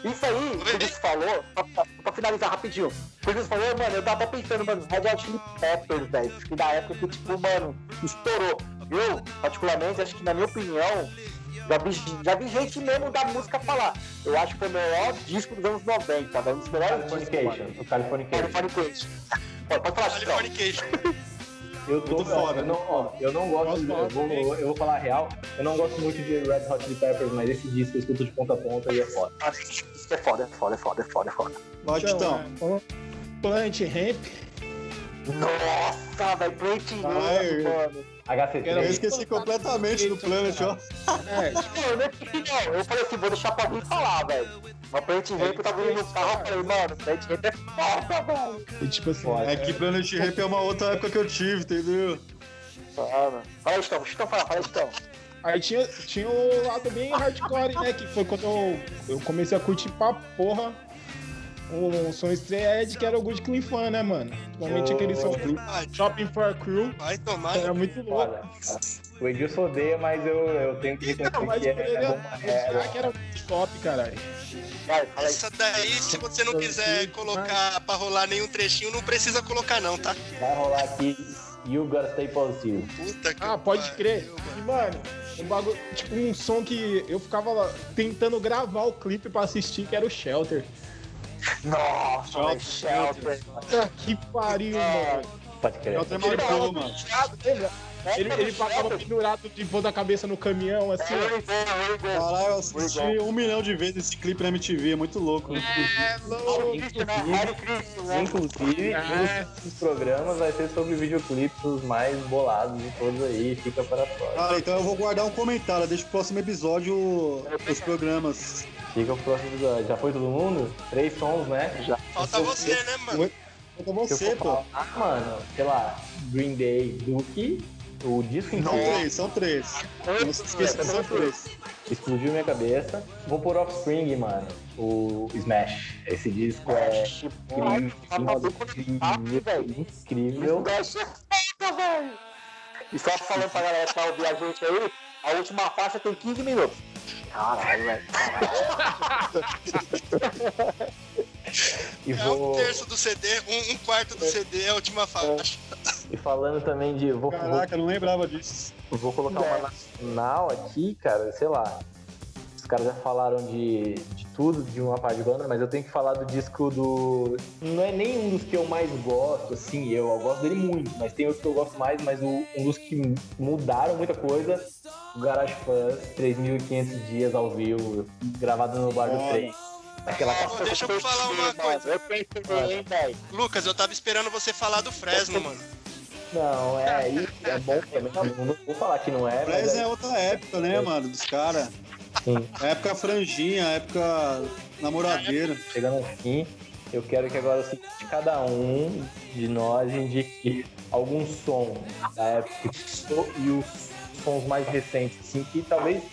Isso aí, que você falou, pra, pra- finalizar rapidinho. Que você falou, mano, eu tava pensando, mano, Red Hot Chili Peppers, velho. Que na época que, tipo, mano, estourou. Eu, particularmente, acho que na minha opinião, já vi, já vi gente mesmo da música falar. Eu acho que foi o melhor disco dos anos 90, velho. Um dos melhores discos, Californication. mano. O Californication. Californication. Pode, pode falar. Californication. Eu, tô, Muito foda, eu, não, ó, eu não gosto, Gosto, eu, vou, eu vou falar a real, eu não gosto muito de Red Hot Chili Peppers, mas esse disco eu escuto de ponta a ponta e é foda. Isso é foda, é foda, é foda, é foda, é foda. Vai, Titão. Então, Plant Ramp. Nossa, velho, Plant Ramp, mano. HC3. Eu esqueci completamente do Planet, ó. É, Não, eu não. Eu falei assim, vou deixar pra mim falar, velho. Mas Plant Ramp eu tava indo no carro, eu falei, mano, Plant Ramp é foda, velho. e tipo assim. É que Planet Ramp é uma outra época que eu tive, entendeu? Fala. Fala, Estão, Estão, fala, fala, Estão. Aí tinha, tinha o lado bem hardcore, né? Que foi quando eu, eu comecei a curtir pra porra o som Ed, que era o Good Clean Fan, né, mano? Principalmente Oh. aquele som Shopping for a Crew. vai tomar. Era muito louco. Foda. O Edilson odeia, mas eu, eu tenho que reconhecer Não, mas que é, é bom. É, que era muito top, caralho. Aí. Essa daí, se você não quiser colocar pra rolar nenhum trechinho, não precisa colocar não, tá? vai rolar aqui. You gotta stay positive. Puta que Ah, pode crer. mano. E, mano, um bagulho, tipo um som que eu ficava lá tentando gravar o clipe pra assistir, que era o Shelter. Nossa, velho, Shelter. Puta que pariu, mano. Pode crer. Shelter marcou, mano. Ele, ele passava pendurado de voo da cabeça no caminhão, assim. Caralho, eu assisti um milhão de vezes esse clipe na MTV, é muito louco. É louco. Inclusive, É. um dos programas vai ser sobre videoclipes os mais bolados de todos aí. Fica para fora. Cara, então eu vou guardar um comentário, deixa o próximo episódio os programas. Fica pro próximo episódio. Já foi todo mundo? Três sons, né? Já. Falta você, né, mano? Falta você, pô. ah, mano, sei lá, Green Day, Duke, o disco São inteiro três, são três. Não se esqueça que são três. explodiu minha cabeça. Vou por Offspring, mano. O Smash. Esse disco é incrível. Incrível. E só falando pra galera que tá ouvindo a gente aí, a última faixa tem 15 minutos. Caralho, velho. E É vou. um terço do CD, um, um quarto do CD é a última faixa. E falando também de. Vou, vou, Caraca, eu não lembrava disso. vou colocar uma nacional aqui, cara, sei lá. Os caras já falaram de, de tudo, de uma parte de banda, mas eu tenho que falar do disco do. Não é nem um dos que eu mais gosto, assim, eu, eu gosto dele muito, mas tem outros que eu gosto mais, mas o- um dos que mudaram muita coisa, o Garage Fuzz, 3.500 dias ao vivo, gravado no bar do trem. Aquela Ó, deixa eu falar uma coisa. Eu pensei, hein, velho. Lucas, eu tava esperando você falar do Fresno, mano. Não, é, isso é bom também. Não, não vou falar que não é, Mas é, é outra época, né, mano, dos caras. época franjinha, época Namoradeira. chegando ao fim, eu quero que agora seguinte, cada um de nós indique algum som da época e os sons mais recentes, assim, que talvez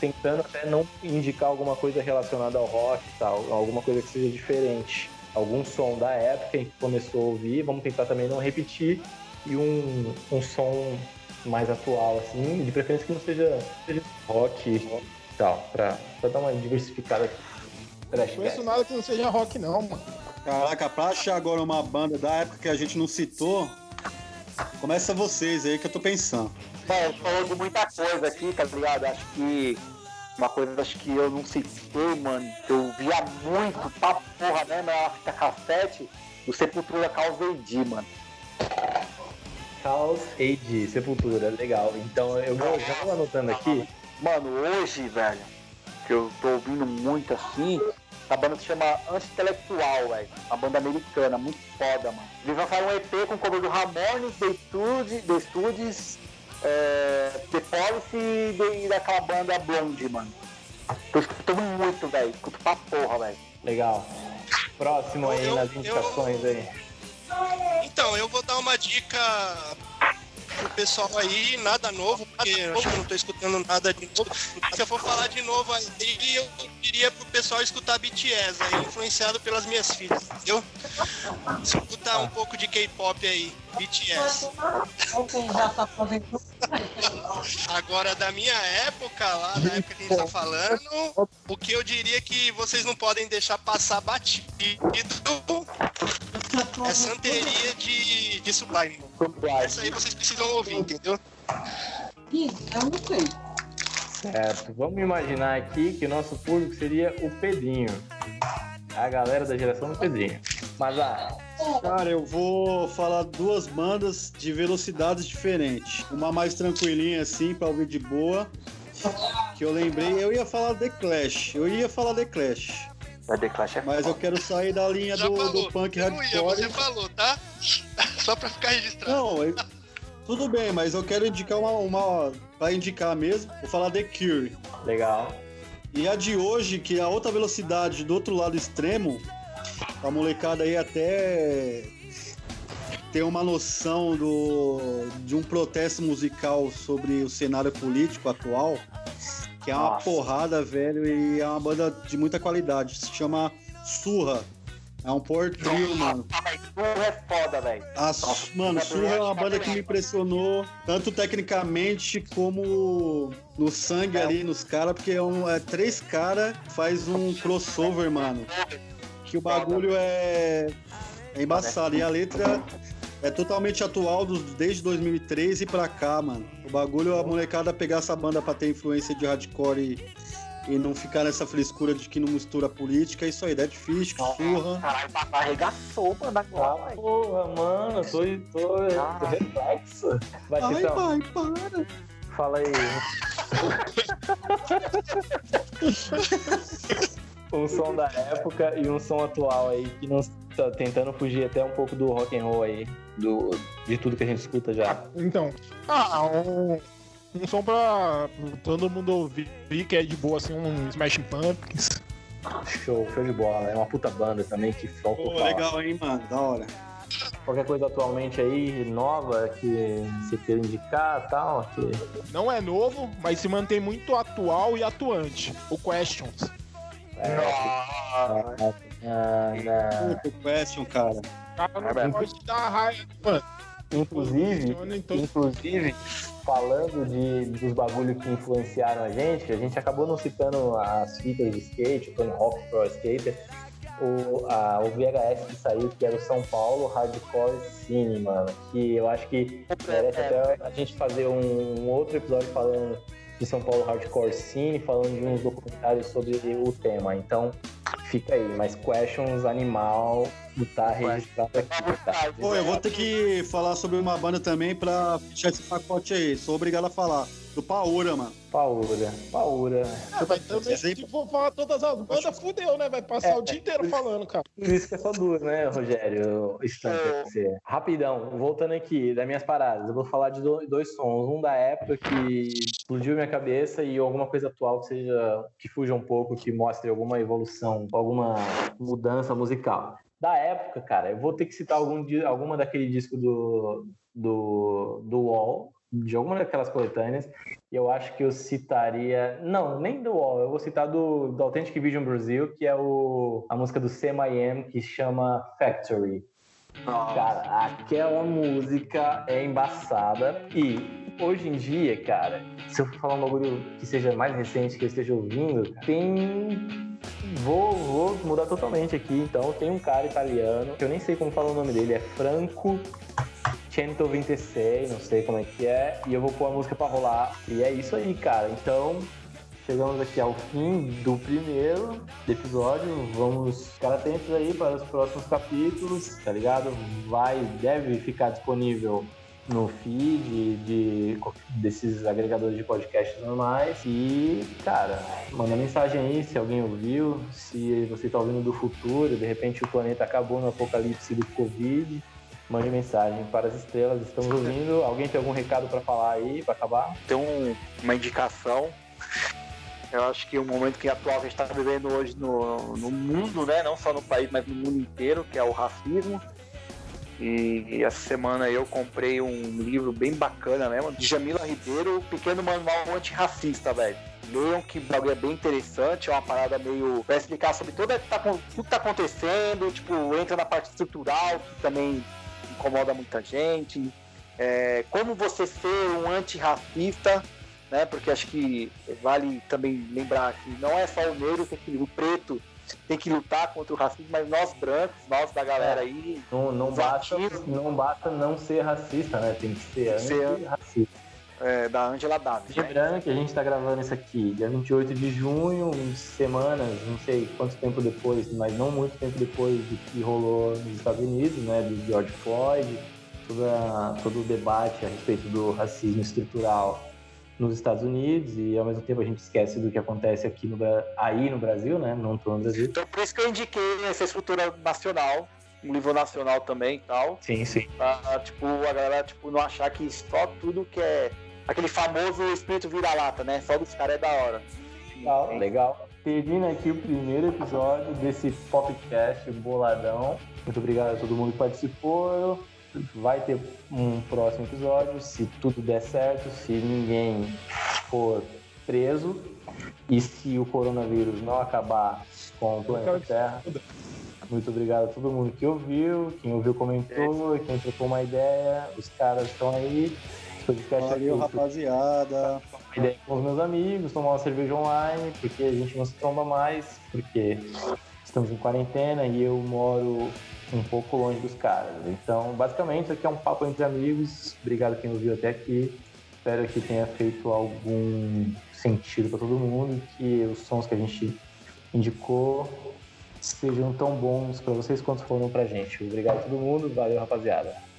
tentando até não indicar alguma coisa relacionada ao rock e tal, alguma coisa que seja diferente. Algum som da época em que começou a ouvir, vamos tentar também não repetir, e um, um som mais atual, assim, de preferência que não seja, seja rock e tal, pra, pra dar uma diversificada aqui. Não conheço nada que não seja rock, não, mano. Caraca, pra achar agora uma banda da época que a gente não citou, começa vocês aí que eu tô pensando. Bom, a gente falou de muita coisa aqui, tá ligado? Acho que uma coisa acho que eu não citei, mano, que eu via muito, pra porra mesmo, era a fita cassete, o Sepultura Causa AD, mano. Chaos AD, Sepultura, legal. Então eu vou, já vou anotando aqui. Mano, hoje, velho, que eu tô ouvindo muito assim, a banda se chama Anti-Intelectual, velho. Uma banda americana, muito foda, mano. Eles lançaram um EP com cover do Ramones, The Studios, The Studios é, The Policy e de- daquela banda Blonde, mano. Tô escutando muito, velho. Escuto pra porra, velho. Legal. Próximo aí Eu- nas eu- indicações aí. Então, eu vou dar uma dica pro pessoal aí, nada novo, porque eu acho que eu não tô escutando nada de novo. Se eu for falar de novo aí, eu diria pro pessoal escutar BTS aí, influenciado pelas minhas filhas, entendeu? Escutar um pouco de K-pop aí, BTS. Agora, da minha época lá, da época que a gente tá falando, o que eu diria que vocês não podem deixar passar batido é santeria de, de Sublime. Essa aí vocês precisam ouvir, entendeu? Eu não sei. Certo. Vamos imaginar aqui que o nosso público seria o Pedrinho. A galera da geração do Pedrinho. Mas ah, Cara, eu vou falar duas bandas de velocidades diferentes. Uma mais tranquilinha assim, pra ouvir de boa. Que eu lembrei, eu ia falar The Clash. Eu ia falar The Clash. A The Clash é Mas eu quero sair da linha Já do, falou. do punk Eu não ia, hardcore. você falou, tá? Só pra ficar registrado. Não, eu- tudo bem, mas eu quero indicar uma, uma. Pra indicar mesmo, vou falar The Cure. legal. E a de hoje, que é a outra velocidade do outro lado extremo, a molecada aí até ter uma noção do, de um protesto musical sobre o cenário político atual, que é uma Nossa. porrada, velho, e é uma banda de muita qualidade. Se chama Surra. É um power trio, mano. Surra é foda, velho. Mano, Surra Surra é uma é banda que me impressionou, tanto tecnicamente como no sangue ali nos caras, porque é, um, é três caras faz um crossover, mano. Que o bagulho é, é embaçado. E a letra é totalmente atual dos, desde 2013 pra cá, mano. O bagulho, a molecada pegar essa banda pra ter influência de hardcore e, e não ficar nessa frescura de que não mistura política, é isso aí, Dead Fish, Surra. Caralho, arregaçou, mano, Ah, agora, velho. porra, mano, tô, tô, tô reflexo. Vai, Ai, Titão, pai, para. fala aí. um som da época e um som atual aí que não tá tentando fugir até um pouco do rock and roll aí, do, de tudo que a gente escuta já. Então, ah, um, um som pra todo mundo ouvir, que é de boa, assim, um Smashing Pumpkins. Show, show de bola. É uma puta banda também que falta Pô, legal, hein, mano, da hora. Qualquer coisa atualmente aí, nova, que você queira indicar tal, que... Não é novo, mas se mantém muito atual e atuante. O Questions. É, Nossa. ah, na- Puta, question, cara. Cara, É não mesmo. pode dar raiva, mano. Inclusive, todo- Inclusive, falando de, dos bagulho que influenciaram a gente, a gente acabou não citando as fitas de skate, o Tony Hawk Pro Skater, o, a- o VHS que saiu, que era o São Paulo Hardcore Cine, mano. Que eu acho que merece até a gente fazer um, outro episódio falando de São Paulo Hardcore Cine, falando de uns documentários sobre o tema. Então, fica aí. Mas Questions Animal tá registrado aqui, tá? Pô, eu vou ter que falar sobre uma banda também pra fechar esse pacote aí. Sou obrigado a falar. Do Paola, mano. Paura, Paura. Ah, mas também, se for falar todas as bandas, fudeu, né? Vai passar o dia inteiro falando, cara. Por isso que é só duas, né, Rogério? Estante, você. Rapidão, voltando aqui das minhas paradas, eu vou falar de do- dois sons. Um da época que explodiu minha cabeça e alguma coisa atual que seja que fuja um pouco, que mostre alguma evolução, alguma mudança musical. Da época, cara, eu vou ter que citar algum, alguma daquele disco do, do, do Wall, de alguma daquelas coletâneas, e eu acho que eu citaria. Não, nem do Wall, eu vou citar do, do Authentic Vision Brasil, que é o, a música do CMIM, que chama Factory. Cara, aquela música é embaçada. E hoje em dia, cara, se eu for falar um bagulho que seja mais recente que eu esteja ouvindo, tem. Vou, vou mudar totalmente aqui. Então, tem um cara italiano, que eu nem sei como fala o nome dele, é Franco 126, não sei como é que é, e eu vou pôr a música pra rolar. E é isso aí, cara. Então, chegamos aqui ao fim do primeiro episódio. Vamos ficar atentos aí para os próximos capítulos, tá ligado? Vai, deve ficar disponível no feed de, desses agregadores de podcasts normais. E, cara, manda mensagem aí se alguém ouviu, se você tá ouvindo do futuro, de repente o planeta acabou no apocalipse do Covid. Mande mensagem para as estrelas, estamos ouvindo. Alguém tem algum recado para falar aí, para acabar? Tem um- uma indicação. Eu acho que o momento que atual a gente está vivendo hoje no, no mundo, né? Não só no país, mas no mundo inteiro, que é o racismo. E essa semana eu comprei um livro bem bacana mesmo, de Jamila Ribeiro, Pequeno Manual Antirracista, velho. Leiam que o bagulho é bem interessante, é uma parada meio. Vai explicar sobre toda, tá, tudo que tá acontecendo, tipo, entra na parte estrutural, que também incomoda muita gente. É, como você ser um antirracista, né? Porque acho que vale também lembrar que não é só o negro, tem que, o preto tem que lutar contra o racismo, mas nós brancos, nós da galera aí, Não, não, basta, não basta não ser racista, né? Tem que ser ser antirracista. É, da Angela Davis, né? Lembrando que a gente tá gravando isso aqui dia 28 de junho, em semanas, não sei quanto tempo depois, mas não muito tempo depois do que rolou nos Estados Unidos, né? Do George Floyd, toda, todo o debate a respeito do racismo estrutural nos Estados Unidos e ao mesmo tempo a gente esquece do que acontece aqui no, aí no Brasil, né? Não tô no Brasil. Então por isso que eu indiquei essa estrutura nacional, um livro nacional também e tal, Sim, sim. pra tipo, a galera tipo, não achar que só tudo que é aquele famoso espírito vira-lata, né? Só dos caras é da hora. Legal, legal. Termina aqui o primeiro episódio desse podcast boladão. Muito obrigado a todo mundo que participou. Vai ter um próximo episódio, se tudo der certo, se ninguém for preso e se o coronavírus não acabar com o planeta Terra. Muito obrigado a todo mundo que ouviu, quem ouviu comentou, quem trocou uma ideia, os caras estão aí. Podcast é Valeu, feito rapaziada. ideia com os meus amigos, tomar uma cerveja online, porque a gente não se tromba mais, porque estamos em quarentena e eu moro um pouco longe dos caras. Então, basicamente, isso aqui é um papo entre amigos. Obrigado quem ouviu até aqui. Espero que tenha feito algum sentido para todo mundo que os sons que a gente indicou sejam tão bons para vocês quanto foram pra gente. Obrigado a todo mundo. Valeu, rapaziada.